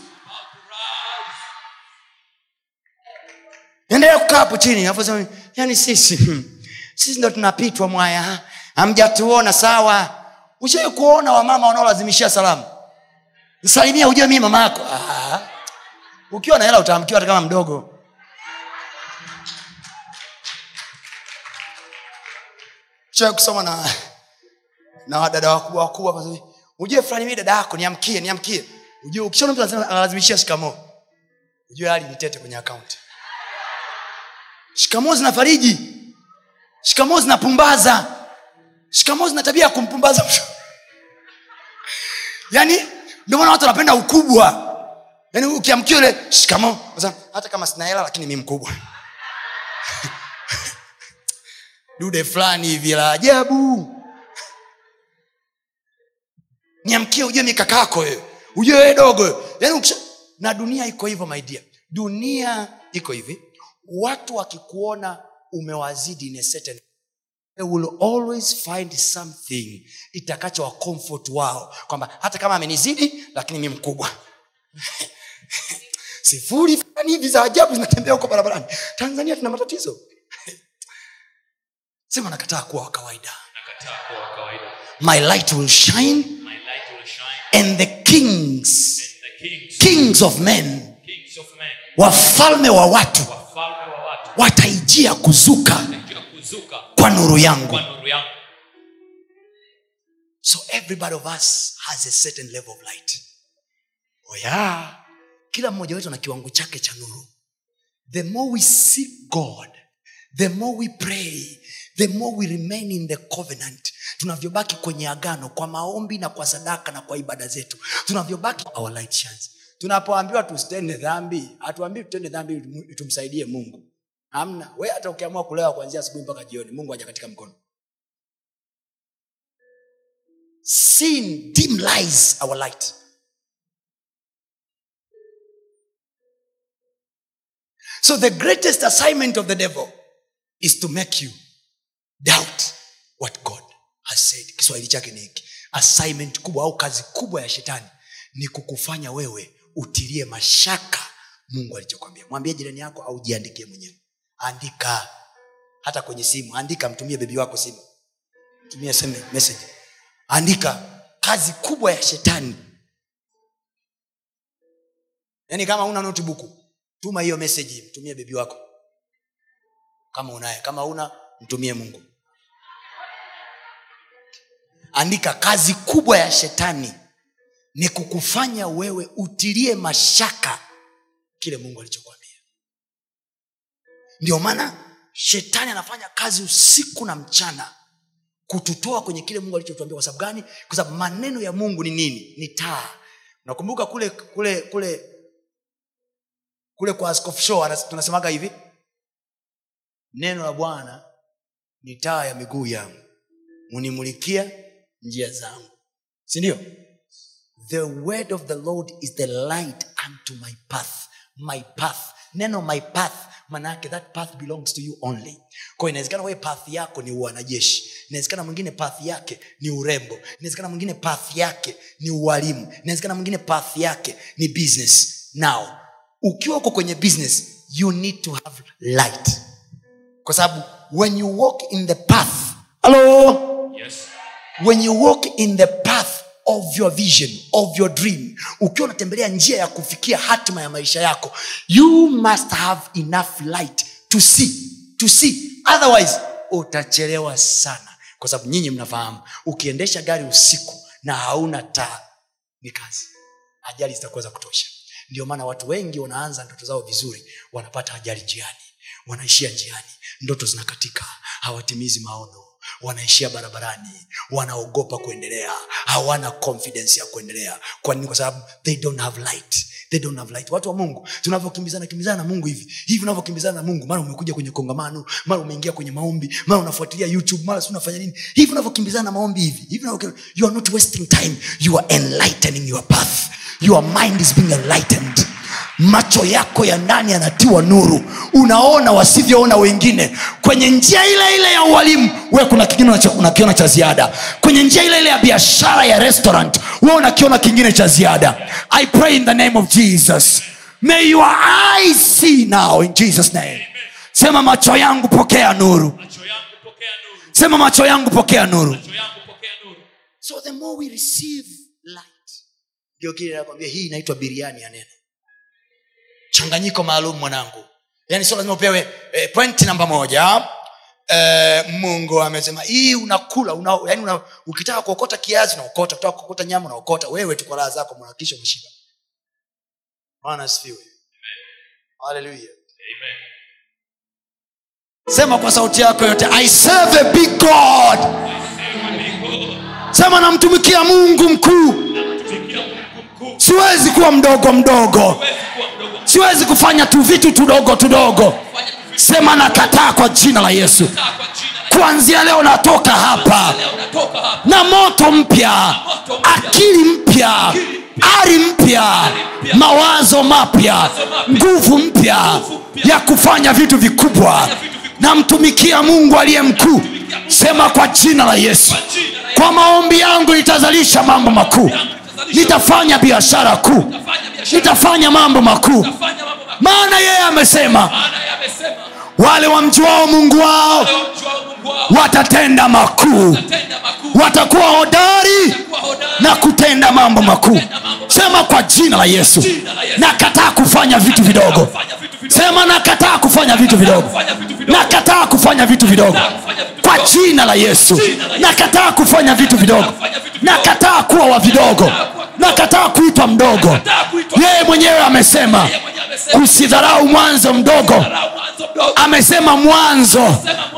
endelea kukaa hapo chini yani sisi hmm, sisi ndo tunapitwa mwaya hamjatuona sawa? Ushai kuona wamama wanaolazimishia salamu? Salimia ujue mii mama yako. Ukiwa na hela utaamkiwa hata kama mdogo. Kusoma na na wadada wakubwa wakubwa ujue fulani mi dada yako niamkie niamkie. Ujue ukishona mtu analazimishia shikamoo. Ujue hali ni kwenye akaunti shikamoo zinafariji. Shikamoo zinapumbaza. Shikamoo zina tabia ya kumpumbaza. Mtu yaani ndio maana watu wanapenda ukubwa. Yaani ukiamkia ule shikamoo. Hata kama sina hela lakini mi mkubwa. Dude fulani hivi la ajabu niamkie ujue mikakako wewe. Ujue wewe dogo. Yaani ukisha... na dunia iko hivyo maidia dunia iko hivi. Watu wakikuona umewazidi in a certain they will always find something itakacho wacomfort wao. Kwamba hata kama amenizidi lakini mi mkubwa. Sifuri fulani hivi za ajabu zinatembea huko barabarani. Tanzania tuna matatizo. Sema Nakataa kuwa wa kawaida. my light will shine and the kings. The kings, kings of men. Wafalme wa watu. Wafalme wa watu, wataijia kuzuka kuzuka kwa nuru yangu. So everybody of us has a certain level of light. Oh yeah. kila mmoja wetu ana kiwango chake cha nuru. The more we seek god the more we pray the more we remain in the covenant tunavyobaki kwenye agano kwa maombi na kwa sadaka na kwa ibada zetu. Tunavyobaki tunapoambiwa tusitende dhambi hatuambii tutende dhambi tumsaidie mungu. Amna we hata ukiamua kulewa kuanzia asubuhi mpaka jioni mungu aja katika mkono. Sin dim lies our light. So the greatest assignment of the devil is to make you doubt what god kiswahili chake ni hiki. Assignment kubwa au kazi kubwa ya shetani ni kukufanya wewe utilie mashaka mungu alichokwambia. Mwambie jirani yako au jiandikie mwenyewe. Andika. Hata kwenye simu. Andika mtumie bebi wako simu. Mtumie seme message. Andika. Kazi kubwa ya shetani. Yaani kama una notibuku tuma hiyo meseji mtumie bebi wako. Kama unaye. Kama una mtumie mungu andika kazi kubwa ya shetani ni kukufanya wewe utilie mashaka kile mungu alichokwambia ndio maana shetani anafanya kazi usiku na mchana kututoa kwenye kile mungu alichotuambia. Kwa sababu gani? Kwa sababu maneno ya mungu ni nini? Ni taa. Nakumbuka kule kule kule kule kwa show tunasemaga hivi neno la bwana ni taa ya miguu yangu. Unimulikia njia zangu. Sindio the word of the lord is the light unto my path. My path. Neno my path manake that path belongs to you only. Kwao inawezekana wewe path yako ni wanajeshi. Inawezekana mwingine path yake ni urembo. Inawezekana mwingine path yake ni uwalimu inawezekana mwingine path yake ni business. Now ukiwa uko kwenye business you need to have light. Kwa sababu when you walk in the path hello? Yes. When you walk in the path of your vision of your dream ukiwa unatembelea njia ya kufikia hatima ya maisha yako you must have enough light to see to see. Otherwise utachelewa sana. Kwa sababu nyinyi mnafahamu ukiendesha gari usiku na hauna taa ni kazi. Ajali zitakuwa za kutosha. Ndio maana watu wengi wanaanza ndoto zao vizuri wanapata ajali njiani wanaishia njiani ndoto zinakatika hawatimizi maono wanaishia barabarani wanaogopa kuendelea hawana confidence ya kuendelea. Kwa nini? Kwa sababu they don't have light. They don't have light. Watu wa mungu tunavyokimbizana kimbizana na mungu hivi hivi unavyokimbizana na mungu mara umekuja kwenye kongamano mara umeingia kwenye maombi mara unafuatilia youtube mara si unafanya nini hivi unavyokimbizana na maombi hivi hivi you are not wasting time. You are enlightening your path. Your mind is being enlightened macho yako ya ndani yanatiwa nuru. Unaona wasivyoona wengine. Kwenye njia ile ile ya ualimu we kuna kingine unakiona cha ziada. Kwenye njia ile ile ya biashara ya restaurant we unakiona kingine cha ziada. I pray in the name of jesus. May your eyes see now in jesus name. Sema macho yangu pokea nuru. Sema Macho yangu pokea nuru. so the more we receive light ndio kile nakwambia hii inaitwa biriani ya neno changanyiko maalum mwanangu. Yaani sio lazima upewe eh, point namba moja. Eh, mungu amesema hii unakula una, yani una, ukitaka kuokota kiazi unaokota ukitaka kuokota nyama unaokota wewe tu kwa raha zako mwanakisha umeshiba. Bwana asifiwe. Haleluya sema kwa sauti yako yote i serve a big god. Sema namtumikia Mungu mkuu. Siwezi kuwa mdogo mdogo. Siwezi kufanya tu vitu tudogo tudogo. Sema nakataa kwa jina la yesu. Kuanzia leo natoka hapa. Na moto mpya. Akili mpya. Ari mpya. Mawazo mapya. Nguvu mpya. Ya kufanya vitu vikubwa. Namtumikia mungu aliye mkuu. Sema kwa jina la yesu. Kwa maombi yangu itazalisha mambo makuu nitafanya biashara kuu. Nitafanya mambo makuu. Maana yeye amesema wale wamjuao mungu wao watatenda makuu. watakuwa hodari na kutenda mambo makuu. Sema kwa jina la yesu. nakataa Kufanya vitu vidogo. Sema nakataa kufanya vitu vidogo. Nakataa kufanya vitu vidogo. Kwa jina la yesu. Nakataa kufanya vitu vidogo. Nakataa kuwa wa vidogo. Nakataa kuitwa mdogo. Yeye mwenyewe amesema usidharau mwanzo mdogo. amesema mwanzo.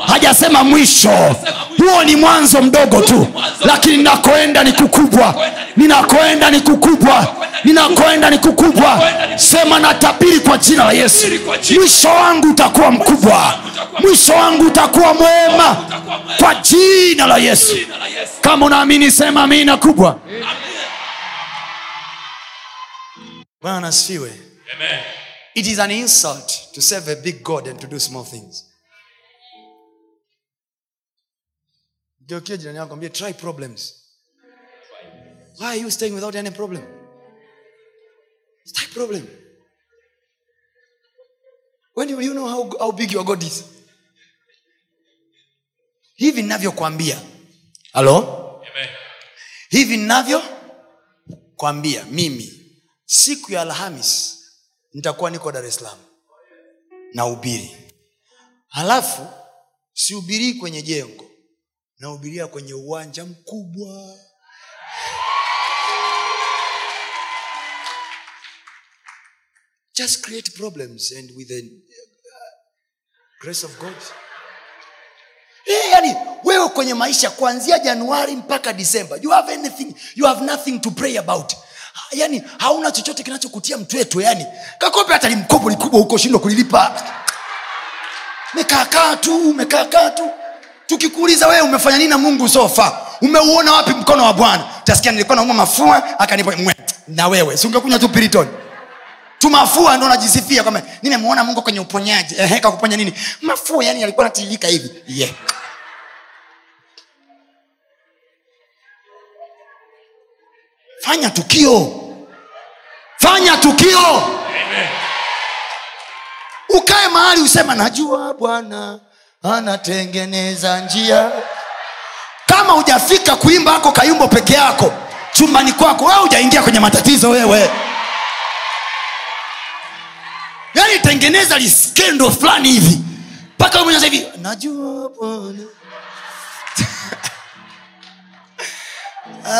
Hajasema mwisho. Huo ni mwanzo mdogo tu. Lakini ninakoenda ni kukubwa. Ninakoenda ni kukubwa. Ninakoenda ni kukubwa. Sema natabiri kwa jina la yesu mwisho wangu utakuwa mkubwa. Mwisho wangu utakuwa mwema. Kwa jina la yesu. Kama unaamini sema amina kubwa. Bwana asifiwe. It is an insult to serve a big god and to do small things. Geukia jirani yako ambie try problems. Why are you staying without any problem? Try problem when will you know how, how big your god is? Hivi ninavyokwambia halo Amen. hivi ninavyo kwambia mimi siku ya alhamis nitakuwa niko dar es salaam na ubiri halafu siubirii kwenye jengo nahubiria kwenye uwanja mkubwa just create problems and with the uh, grace of god. Hey, yani wewe kwenye maisha kuanzia januari mpaka disemba you have anything you have nothing to pray about. Yani hauna chochote kinachokutia mtweto yani. Kakope hata limkopo likubwa huko shindwa kulilipa. Mekaakaa tu umekaakaa tu. Tukikuuliza wewe umefanya nini na mungu sofa umeuona wapi mkono wa bwana? Utasikia nilikuwa nauma mafua akanipa na wewe. Si tu piriton tumafua ndo najisifia kwamba nimemwona mungu kwenye uponyaji. Ehe, kakuponya nini? Mafua yani alikuwa natiririka hivi. Yeah. fanya tukio. Fanya tukio. Ukae mahali usema najua bwana anatengeneza njia. Kama hujafika kuimba ako kayumbo peke yako chumbani kwako wewe hujaingia kwenye matatizo wewe yaani tengeneza liskendo fulani hivi. Mpaka mwenyewe hivi najua bwana.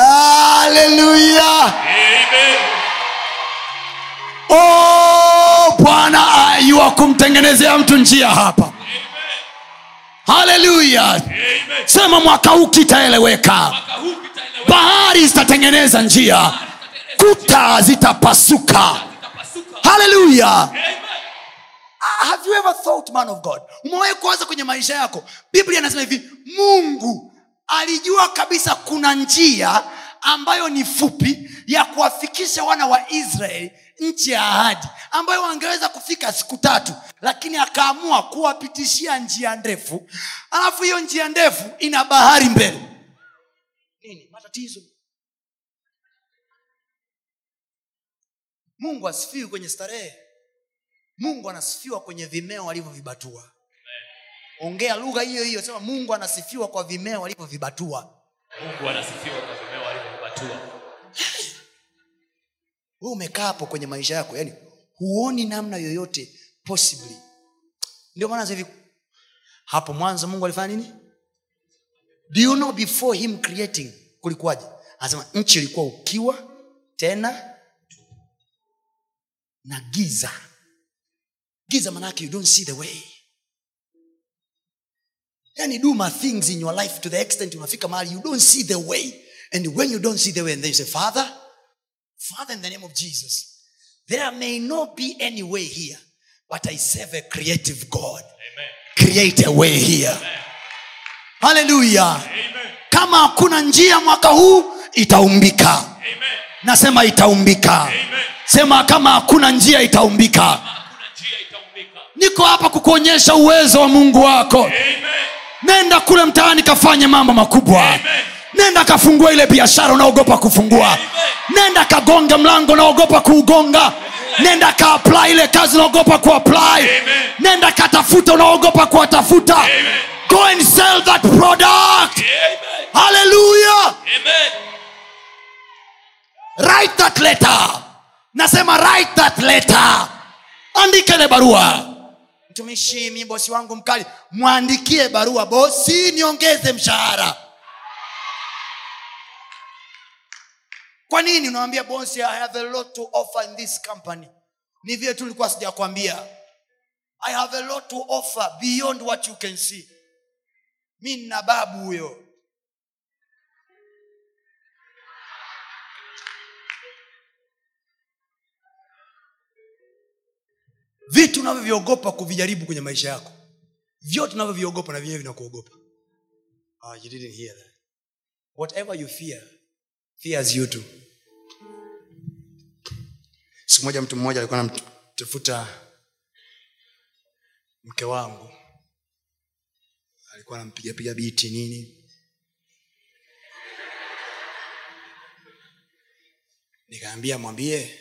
Haleluya oh, bwana ayua kumtengenezea mtu njia hapa. Haleluya sema mwaka huu kitaeleweka. Bahari zitatengeneza njia. Kuta zitapasuka. Haleluya have you ever thought man of god? Umewahi kuwaza kwenye maisha yako? Biblia inasema hivi mungu alijua kabisa kuna njia ambayo ni fupi ya kuwafikisha wana wa israeli nchi ya ahadi ambayo wangeweza kufika siku tatu lakini akaamua kuwapitishia njia ndefu. Alafu hiyo njia ndefu ina bahari mbele. Nini? Matatizo. Mungu asifiwi kwenye starehe mungu anasifiwa kwenye vimeo alivyovibatua. Ongea lugha hiyo hiyo sema mungu anasifiwa kwa vimeo alivyovibatua. Mungu anasifiwa kwa vimeo alivyovibatua. We umekaa hapo kwenye maisha yako yani huoni namna yoyote possibly. Ndio maana hivi hapo mwanzo mungu alifanya nini? Do you know before him creating kulikuwaje? Anasema nchi ilikuwa ukiwa tena na giza giza manake you don't see the way. Yani do my things in your life to the extent unafika mahali you don't see the way. And when you don't see the way and then you say father father in the name of jesus there may not be any way here but i serve a creative god. Create a way here. Haleluya kama hakuna njia mwaka huu itaumbika. Nasema itaumbika. Sema kama hakuna njia itaumbika itaumbika niko hapa kukuonyesha uwezo wa mungu wako. Nenda kule mtaani kafanye mambo makubwa. Nenda kafungua ile biashara unaogopa kufungua. Nenda kagonge mlango unaogopa kuugonga. Nenda kaapply ile kazi unaogopa kuapply nenda katafuta unaogopa kuwatafuta. Go and sell that product. Haleluya write that letter. Nasema write that letter. Andika ile barua mtumishi mi bosi wangu mkali. Mwandikie barua bosi niongeze mshahara. Kwa nini unawambia bosi i have a lot to offer in this company ni vile tu nilikuwa sijakwambia. I have a lot to offer beyond what you can see. Mi nina babu huyo vitu unavyoviogopa kuvijaribu kwenye maisha yako. Vyote unavyoviogopa na vyenyewe vinakuogopa. Oh, you didn't hear that. whatever you fear fears you too. Siku moja mtu mmoja alikuwa anamtafuta mke wangu. Alikuwa anampigapiga biti nini? Nikaambia mwambie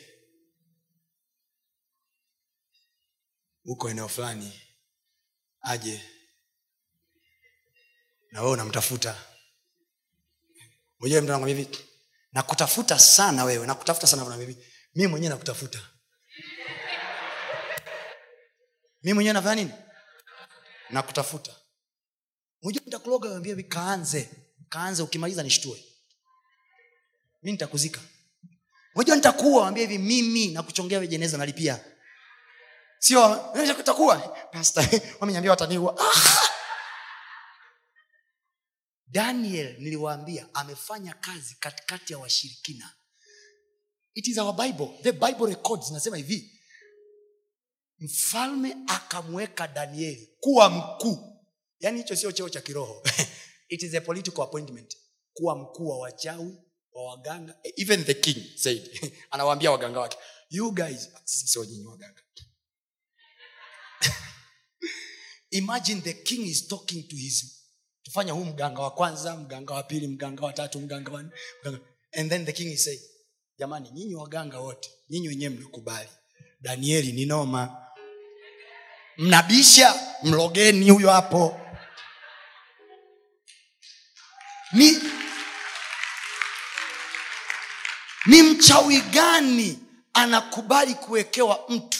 huko eneo fulani aje na wewe unamtafuta. Mwenyewe mtu hivi nakutafuta sana wewe nakutafuta sana. Hivi mimi mwenyewe nakutafuta. Mi mwenyewe nafanya nini? Nakutafuta. Mwenyewe nitakuloga ambia hivi kaanze. Kaanze ukimaliza nishtue. Mi nitakuzika. Mwenyewe nitakuwa ambia hivi mimi nakuchongea jeneza nalipia sio kutakuwa wamenyambia wataniua. Ah! daniel niliwaambia amefanya kazi katikati ya washirikina. It is our bible. The bible records nasema hivi. Mfalme akamweka danieli kuwa mkuu. Yaani hicho sio cheo cha kiroho. It is a political appointment. Kuwa mkuu wa wachawi wa waganga even the king said. Anawaambia waganga wake you guys sio nyinyi waganga imagine the king is talking to his tufanya huu mganga wa kwanza mganga wa pili mganga wa tatu mganga wa mganga and then the king is saying jamani nyinyi waganga wote nyinyi wenyewe mlikubali danieli ni noma. Mnabisha mlogeni huyo hapo. Ni ni mchawi gani anakubali kuwekewa mtu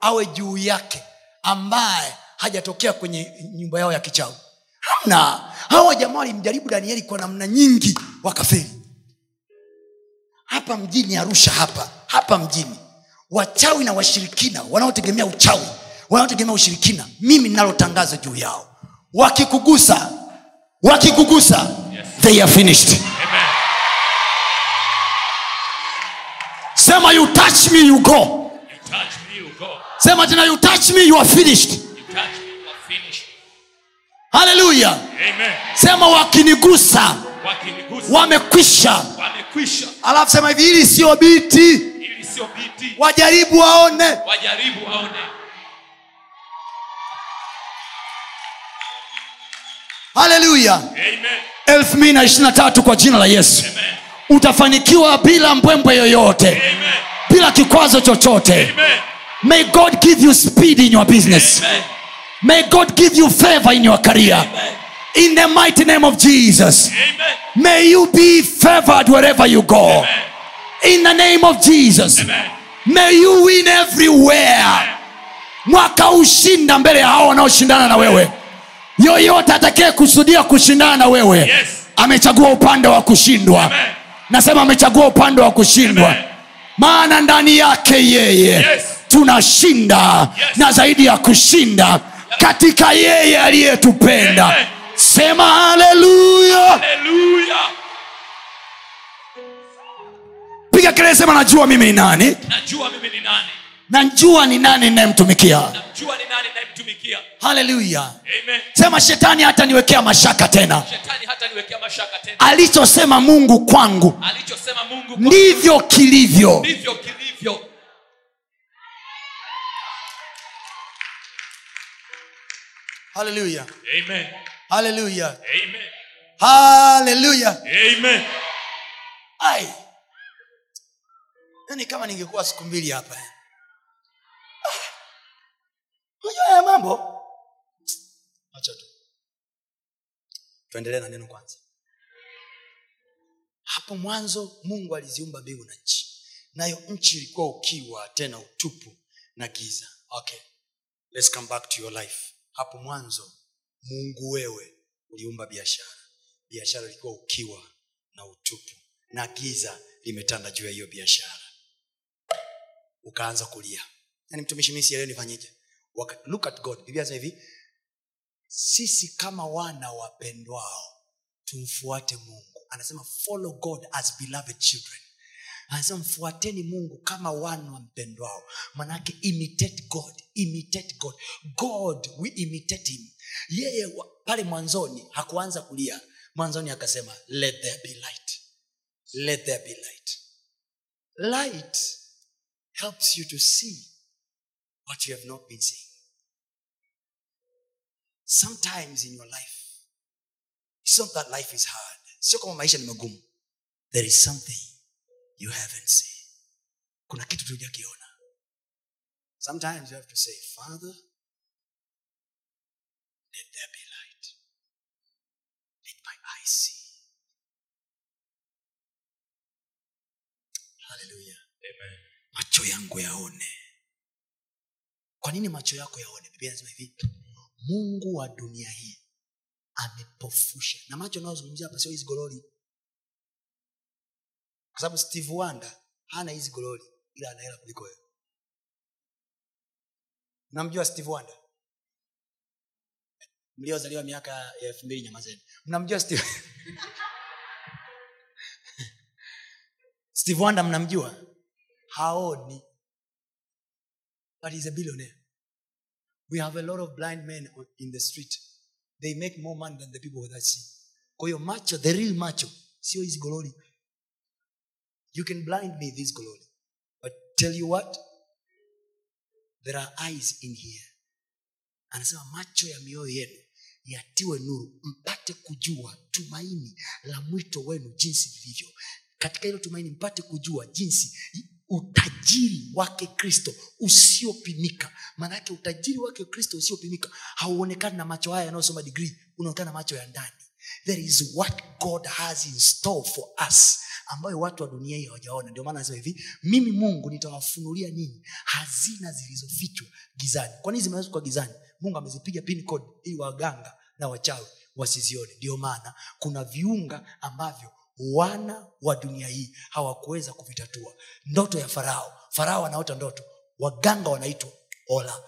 awe juu yake ambaye hajatokea kwenye nyumba yao ya kichawi hamna hawa jamaa walimjaribu danieli kwa namna nyingi wakaferi hapa mjini arusha hapa hapa mjini wachawi na washirikina wanaotegemea uchawi wanaotegemea ushirikina mimi ninalotangaza juu yao wakikugusa wakikugusa Yes. they are finished Amen. sema you touch me you go You touch me. Sema tena you touch me you are finished. You touch me, you are finished. haleluya sema wakinigusa wamekwisha. Alafu sema hivi hili sio biti. Ili sio biti, wajaribu waone. Wajaribu waone. haleluya Amen. elfu mbili na ishirina tatu kwa jina la yesu. Amen. utafanikiwa bila mbwembwe yoyote. Amen. bila kikwazo chochote. Amen. May god give you speed in your business Amen. may god give you favor in your career Amen. in the mighty name of jesus Amen. may you be favored wherever you go Amen. in the name of jesus Amen. may you win everywhere mwaka ushinda mbele ya hao wanaoshindana na wewe yoyote atakaye kusudia kushindana na wewe Yes. amechagua upande wa kushindwa Amen. nasema amechagua upande wa kushindwa maana ndani yake yeye Yes. Tunashinda Yes. na zaidi ya kushinda katika yeye aliyetupenda yes. sema haleluya piga kelele sema najua mimi ni nani Najua mimi ni nani. najua ni nani ninayemtumikia haleluya sema shetani hata niwekea mashaka tena tena. alichosema mungu kwangu Alichosema Mungu kwangu. ndivyo kilivyo ndivyo kilivyo. Haleluya haleluya haleluya yani kama ningekuwa siku mbili hapa. Ah. unajua haya mambo? Acha tu. Tuendelee na neno kwanza. Hapo mwanzo mungu aliziumba mbingu na nchi. Nayo nchi ilikuwa ukiwa tena utupu na giza. Okay. Let's come back to your life hapo mwanzo mungu wewe uliumba biashara. Biashara ilikuwa ukiwa na utupu na giza limetanda juu ya hiyo biashara. Ukaanza kulia. Yani mtumishi mi sielewi nifanyeje bibia look at god. Biblia anasema hivi sisi kama wana wapendwao tumfuate mungu. Anasema follow god as beloved children anasema mfuateni mungu kama wana wampendwao manake imitate god imitate god. God we imitate him. Yeye pale mwanzoni hakuanza kulia. Mwanzoni akasema let there be light. Let there be light. Light helps you to see what you have not been seeing. Sometimes in your life it's not that life is hard. Sio kama maisha ni magumu. There is something you haven't seen. Kuna kitu tujakiona sometimes you have to say father let there be light. Let my eyes see. Haleluya Amen. macho yangu yaone. Kwa nini macho yako yaone? Biblia inasema hivi mungu wa dunia hii amepofusha. Na macho nayozungumzia hapa sio hizi gololi kwa sababu steve wanda hana hizi gololi ila anahela kuliko wewe. Mnamjua steve wanda? Mliozaliwa miaka ya elfu mbili nyamazeni mnamjua steve? Steve wanda mnamjua? Haoni. But he's a billionaire. We have a lot of blind men in the street. They make more money than the people that see. Kwa hiyo macho the real macho sio hizi gololi you can blind me this glory. but tell you what? There are eyes in here. Anasema macho ya mioyo yenu yatiwe nuru mpate kujua tumaini la mwito wenu jinsi lilivyo. Katika hilo tumaini mpate kujua jinsi utajiri wake kristo usiopimika. Maanake utajiri wake kristo usiopimika hauonekani na macho haya yanayosoma digrii unaonekana na macho ya ndani. There is what god has in store for us ambayo watu wa dunia hii hawajaona. Ndio maana anasema hivi mimi mungu nitawafunulia nini? Hazina zilizofichwa gizani. Kwa nini zimeweza kwa gizani? Mungu amezipiga pin ili waganga na wachawi wasizione. Ndio maana kuna viunga ambavyo wana wa dunia hii hawakuweza kuvitatua. Ndoto ya farao. Farao anaota ndoto. Waganga wanaitwa ola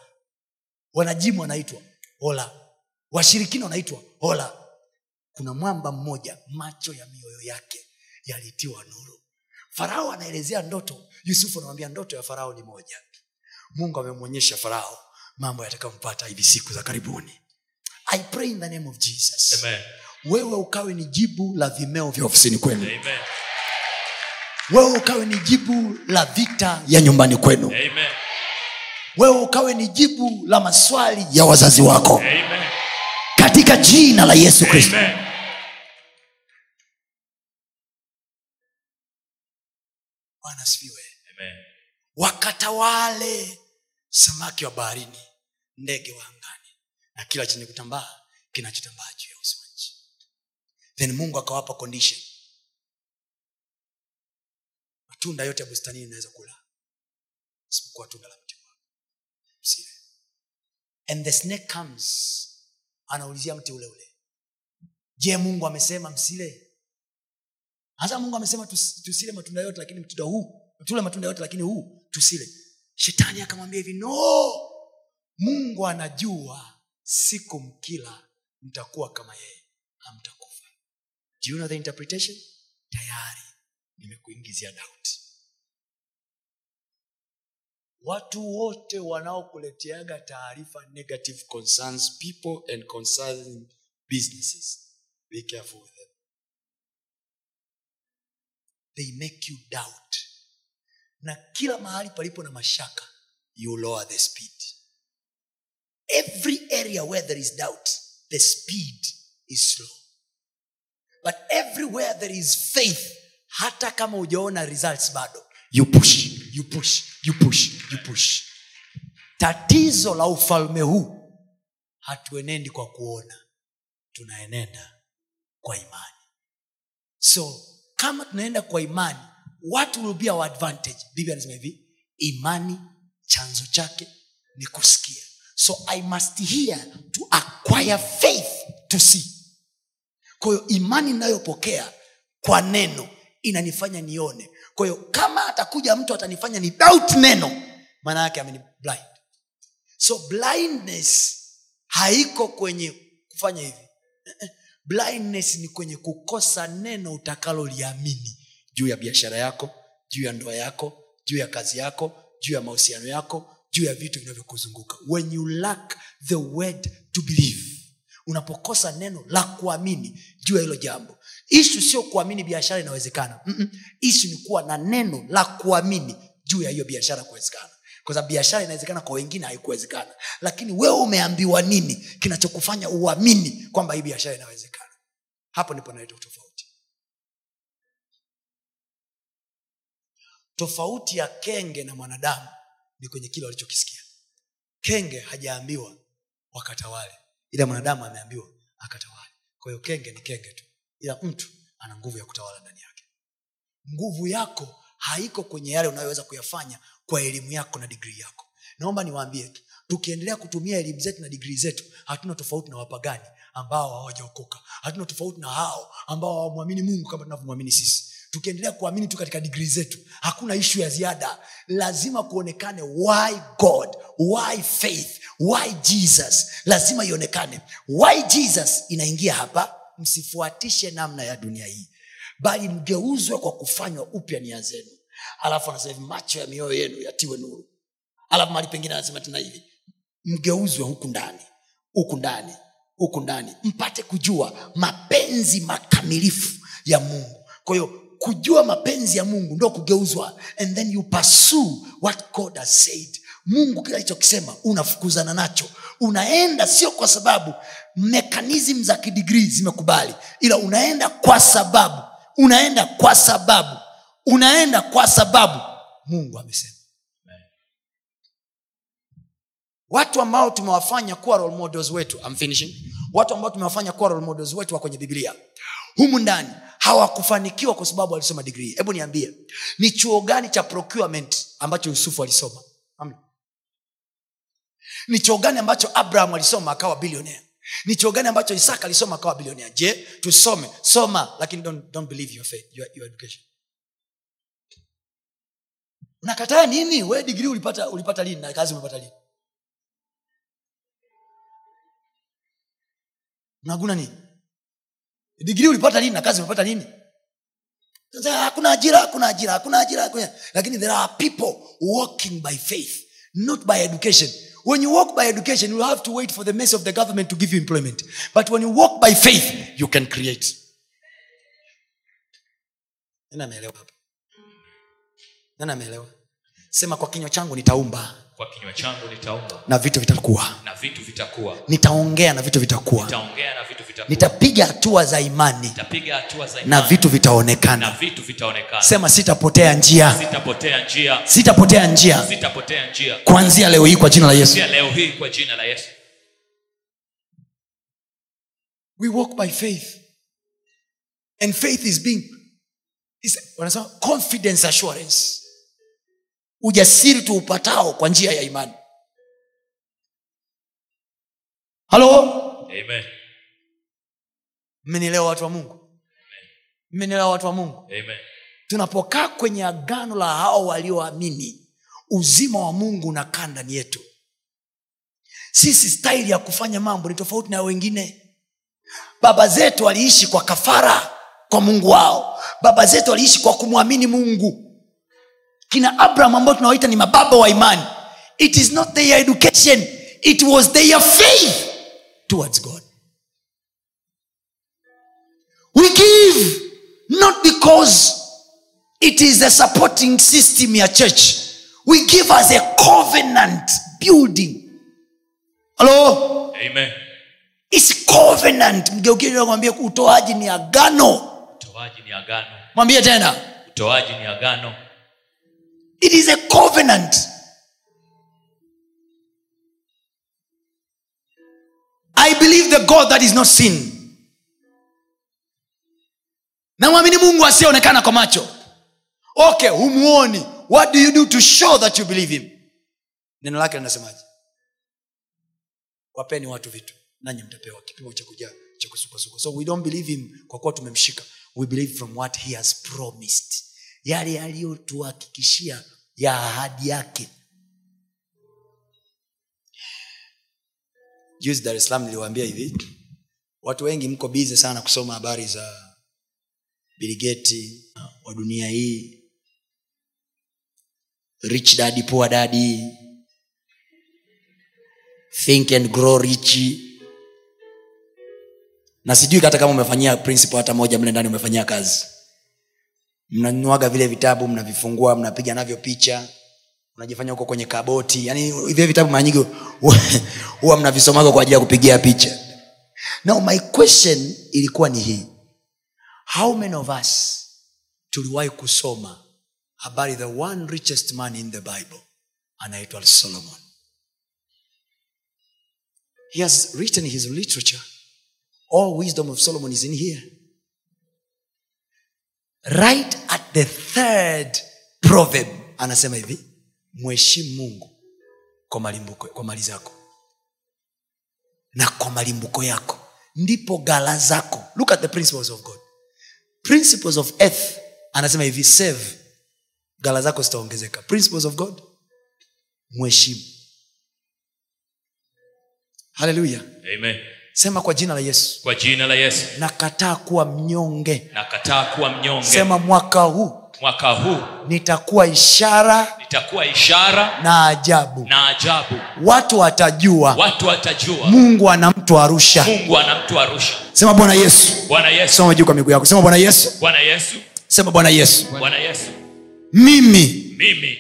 wanajimu wanaitwa ola washirikina wanaitwa ola kuna mwamba mmoja macho ya mioyo yake yalitiwa nuru. Farao anaelezea ndoto. Yusufu anamwambia ndoto ya farao ni moja. Mungu amemwonyesha farao mambo yatakampata hivi siku za karibuni. I pray in the name of jesus. Amen. wewe ukawe ni jibu la vimeo vya ofisini kwenu. Amen. wewe ukawe ni jibu la vita ya nyumbani kwenu. Amen. wewe ukawe ni jibu la maswali ya wazazi wako. Amen. katika jina la yesu kristo asifiwe. Amen. wakatawale samaki wa baharini ndege wa angani na kila chenye kutambaa kinachotambaa juu ya uso wa nchi. Then mungu akawapa condition. Matunda yote ya bustanini inaweza kula isipokuwa tunda la mti msile. And the snake comes anaulizia mti ule ule. Je mungu amesema msile hasa mungu amesema tusile matunda yote lakini mtunda huu tule matunda yote lakini huu tusile. Shetani akamwambia hivi no! Mungu anajua siku mkila mtakuwa kama yeye hamtakufa. You know the interpretation? Tayari nimekuingizia dauti watu wote wanaokuleteaga taarifa negative concerns people and concerning businesses be careful with them they make you doubt. Na kila mahali palipo na mashaka you lower the speed. Every area where there is doubt the speed is slow. But everywhere there is faith hata kama ujaona results bado you push you push you push you push. Tatizo la ufalme huu hatuenendi kwa kuona tunaenenda kwa imani. So kama tunaenda kwa imani what will be our advantage? Biblia anasema hivi imani chanzo chake ni kusikia. So i must hear to acquire faith to see. Kwa imani inayopokea kwa neno inanifanya nione. Kwa hiyo kama atakuja mtu atanifanya ni doubt neno maana yake ameni blind. So blindness haiko kwenye kufanya hivi blindness ni kwenye kukosa neno utakaloliamini. Juu ya biashara yako juu ya ndoa yako juu ya kazi yako juu ya mahusiano yako juu ya vitu vinavyokuzunguka. When you lack the word to believe unapokosa neno la kuamini juu ya hilo jambo. Ishu sio kuamini biashara inawezekana. Ishu ni kuwa na neno la kuamini juu ya hiyo biashara kuwezekana kwa biashara inawezekana kwa wengine haikuwezekana. Lakini wewe umeambiwa nini kinachokufanya uamini kwamba hii biashara inawezekana? Hapo ndipo naleta utofauti. Tofauti ya kenge na mwanadamu ni kwenye kile walichokisikia. Kenge hajaambiwa wakatawale ila mwanadamu ameambiwa akatawale. Kwa hiyo kenge ni kenge tu ila mtu ana nguvu ya kutawala ndani yake. Nguvu yako haiko kwenye yale unayoweza kuyafanya kwa elimu yako na digrii yako. Naomba niwaambie tu tukiendelea kutumia elimu zetu na digrii zetu hatuna tofauti na wapagani ambao hawajaokoka. Hatuna tofauti na hao ambao hawamwamini mungu kama tunavyomwamini sisi. Tukiendelea kuamini tu katika digrii zetu hakuna ishu ya ziada. Lazima kuonekane why god why faith why jesus. Lazima ionekane. Why jesus inaingia hapa msifuatishe namna ya dunia hii. Bali mgeuzwe kwa kufanywa upya nia zenu alafu anasema hivi macho ya mioyo yenu yatiwe nuru. Alafu mali pengine anasema tena hivi mgeuzwe huku ndani huku ndani huku ndani mpate kujua mapenzi makamilifu ya mungu. Kwa hiyo kujua mapenzi ya mungu ndo kugeuzwa and then you pursue what god has said. Mungu kila alichokisema unafukuzana nacho. Unaenda sio kwa sababu mekanism za kidigrii zimekubali ila unaenda kwa sababu unaenda kwa sababu unaenda kwa sababu mungu amesema. Watu ambao tumewafanya kuwa role models wetu I'm finishing. watu ambao tumewafanya kuwa wetu wa kwenye biblia. Humu ndani hawakufanikiwa kwa sababu walisoma digrii hebu niambie ni chuo gani cha procurement ambacho yusufu alisoma? Ni chuo gani ambacho abraham alisoma akawa bilionea ni chuo gani ambacho isaka alisoma akawa bilionea je tusome? Soma lakini don't, don't believe your faith, your, your education unakataa nini? We digrii ulipata ulipata lini? Na kazi umepata lini? Naguna nini? Digrii ulipata lini? Na kazi umepata lini? Hakuna ajira hakuna ajira hakuna ajira hakuna. lakini there are people walking by faith not by education. When you walk by education you have to wait for the mercy of the government to give you employment. But when you walk by faith you can create. Nani ameelewa hapa? Nani ameelewa sema kwa kinywa changu nitaumba. Kwa kinywa changu nitaumba. Na vitu vitakuwa. Na vitu vitakuwa. Nitaongea na vitu vitakuwa. Nitaongea na vitu vitakuwa. Nitapiga hatua za imani. Nitapiga hatua za na vitu vitu na vitu vitaonekana. Sema sitapotea njia. Sitapotea njia. Sitapotea njia. Sitapotea njia. Kuanzia leo hii kwa jina la yesu. Leo hii kwa jina la yesu. We walk by faith. And faith is being is, wanasema confidence assurance ujasiri tuupatao kwa njia ya imani. Halo? Amen. Mmenielewa watu wa mungu? Mmenielewa watu wa mungu? Amen. Tunapokaa kwenye agano la hao walioamini uzima wa mungu unakaa ndani yetu. Sisi staili ya kufanya mambo ni tofauti na wengine. Baba zetu waliishi kwa kafara kwa mungu wao. Baba zetu waliishi kwa kumwamini mungu kina abraham ambao tunawaita ni mababa wa imani. It is not their education. It was their faith towards god. We give not because it is a supporting system ya church. We give as a covenant building. Halo amen. Is covenant. Agano. Utoaji ni agano. Mwambie tena. Utoaji ni agano it is a covenant. I believe the god that is not seen namwamini mungu asiyeonekana kwa macho. Okay humuoni. What do you do to show that you believe him? Neno lake linasemaje? Wapeni watu vitu nanyi mtapewa kipimo cha kujaa cha kusukasuka so we don't believe him kwa kuwa tumemshika. We believe from what he has promised yale yaliyotuhakikishia ya ahadi yake. Juzi dar es salaam niliwaambia hivi watu wengi mko bize sana kusoma habari za biligeti wa dunia hii rich dadi poor dadi think and grow rich. Na sijui hata kama umefanyia principle hata moja mle ndani umefanyia kazi mnanuaga vile vitabu mnavifungua mnapiga navyo picha unajifanya huko kwenye kaboti. Yani vile vitabu mara nyingi huwa mnavisomaga kwa ajili ya kupigia picha. Now my question ilikuwa ni hii. How many of us tuliwahi kusoma habari the one richest man in the bible? Anaitwa solomon. He has written his literature. All wisdom of solomon is in here right at the third proverb. Anasema hivi mheshimu mungu kwa malimbuko kwa mali zako na kwa malimbuko yako ndipo gala zako. Look at the principles of god. Principles of earth anasema hivi save gala zako zitaongezeka. Principles of god mheshimu haleluya Amen. Sema kwa jina la yesu. Kwa jina la yesu. Nakataa kuwa mnyonge. Nakataa kuwa mnyonge. Sema mwaka huu. Mwaka huu. Nitakuwa ishara nitakuwa ishara na ajabu. na ajabu. Watu watajua. Watu watajua. Mungu ana mtu arusha. Mungu ana mtu arusha. Sema bwana yesu. Bwana yesu. Soma juu kwa miguu yako. Sema bwana yesu. Bwana yesu. Sema bwana yesu. Bwana yesu. Mimi mimi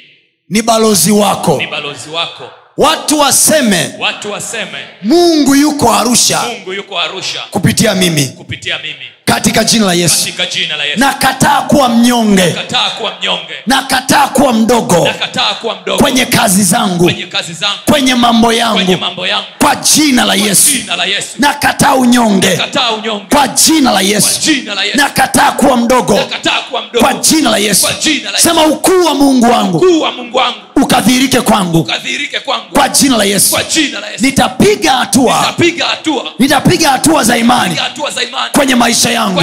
ni balozi wako. ni balozi wako watu waseme watu waseme mungu yuko arusha mungu yuko arusha kupitia mimi. kupitia mimi. Katika jina la yesu. Jina la yesu. Nakataa kuwa mnyonge. Nakataa kuwa nakataa kuwa mdogo. Nakataa kuwa mdogo. Kwenye kazi zangu. Kwenye kazi zangu. Kwenye mambo kwenye yangu. mambo yangu. Kwa jina la yesu. jina la yesu. Nakataa unyonge. Nakataa unyonge. Kwa jina la kwa yesu. jina la yesu. Nakataa kuwa mdogo. Nakataa kuwa mdogo. Kwa jina la yesu. Kwa jina la Yesu. sema ukuu wa mungu wangu. Ukuu wa mungu wangu. Ukadhihirike kwangu. Ukadhihirike kwangu kwa jina la yesu. nitapiga hatua. Nitapiga hatua. Za imani. Piga hatua za imani. Kwenye maisha yangu.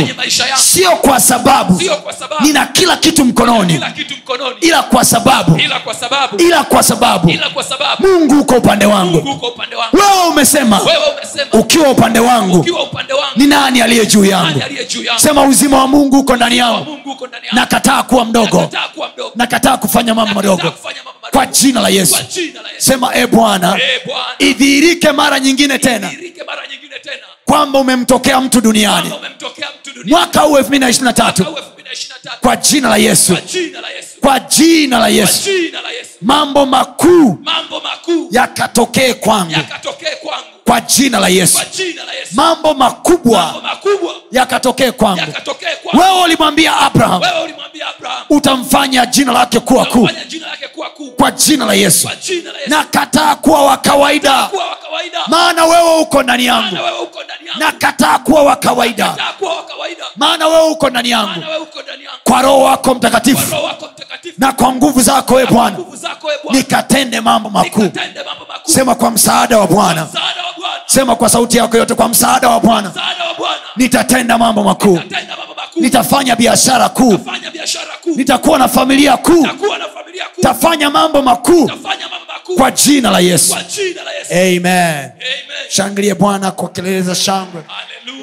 Sio kwa sababu nina kila kitu mkononi. Ila kwa sababu. Ila kwa sababu. Ila kwa sababu. Ila kwa sababu. Mungu uko upande wangu. Wewe umesema. Ukiwa upande wangu. Ni nani aliye juu yangu? sema uzima wa mungu uko ndani yangu. Nakataa kuwa mdogo. Nakataa kufanya mambo madogo. kwa jina la yesu. kwa e bwana. Eh idhihirike mara nyingine tena. Kwamba umemtokea mtu duniani. Mwaka huu 2023 mwaka 2023 kwa jina la yesu. Kwa jina la yesu. Kwa jina la yesu. mambo makuu yakatokee kwangu. yakatokee kwangu kwa jina la yesu. Jina la yesu. Mambo mambo makubwa yakatokee kwangu. wewe ulimwambia abraham. Utamfanya jina lake kuwa kuu. Kwa jina la yesu. Na kataa yesu. Nakataa kuwa wa kawaida. Maana wewe uko ndani yangu. Nakataa kuwa wa kawaida. Kataa kuwa wa kawaida. Maana wewe uko ndani yangu. Kwa roho wako mtakatifu. Na kwa nguvu zako e bwana. e bwana. Nikatende mambo makuu. Sema kwa msaada wa bwana sema kwa sauti yako yote kwa msaada wa bwana. Nitatenda mambo makuu. Nitafanya biashara kuu. Fanya biashara kuu. Nitakuwa na familia kuu. Tafanya mambo makuu. Kwa jina la yesu. amen. Amen. Shangilie bwana kwa kelele za shangwe. Haleluya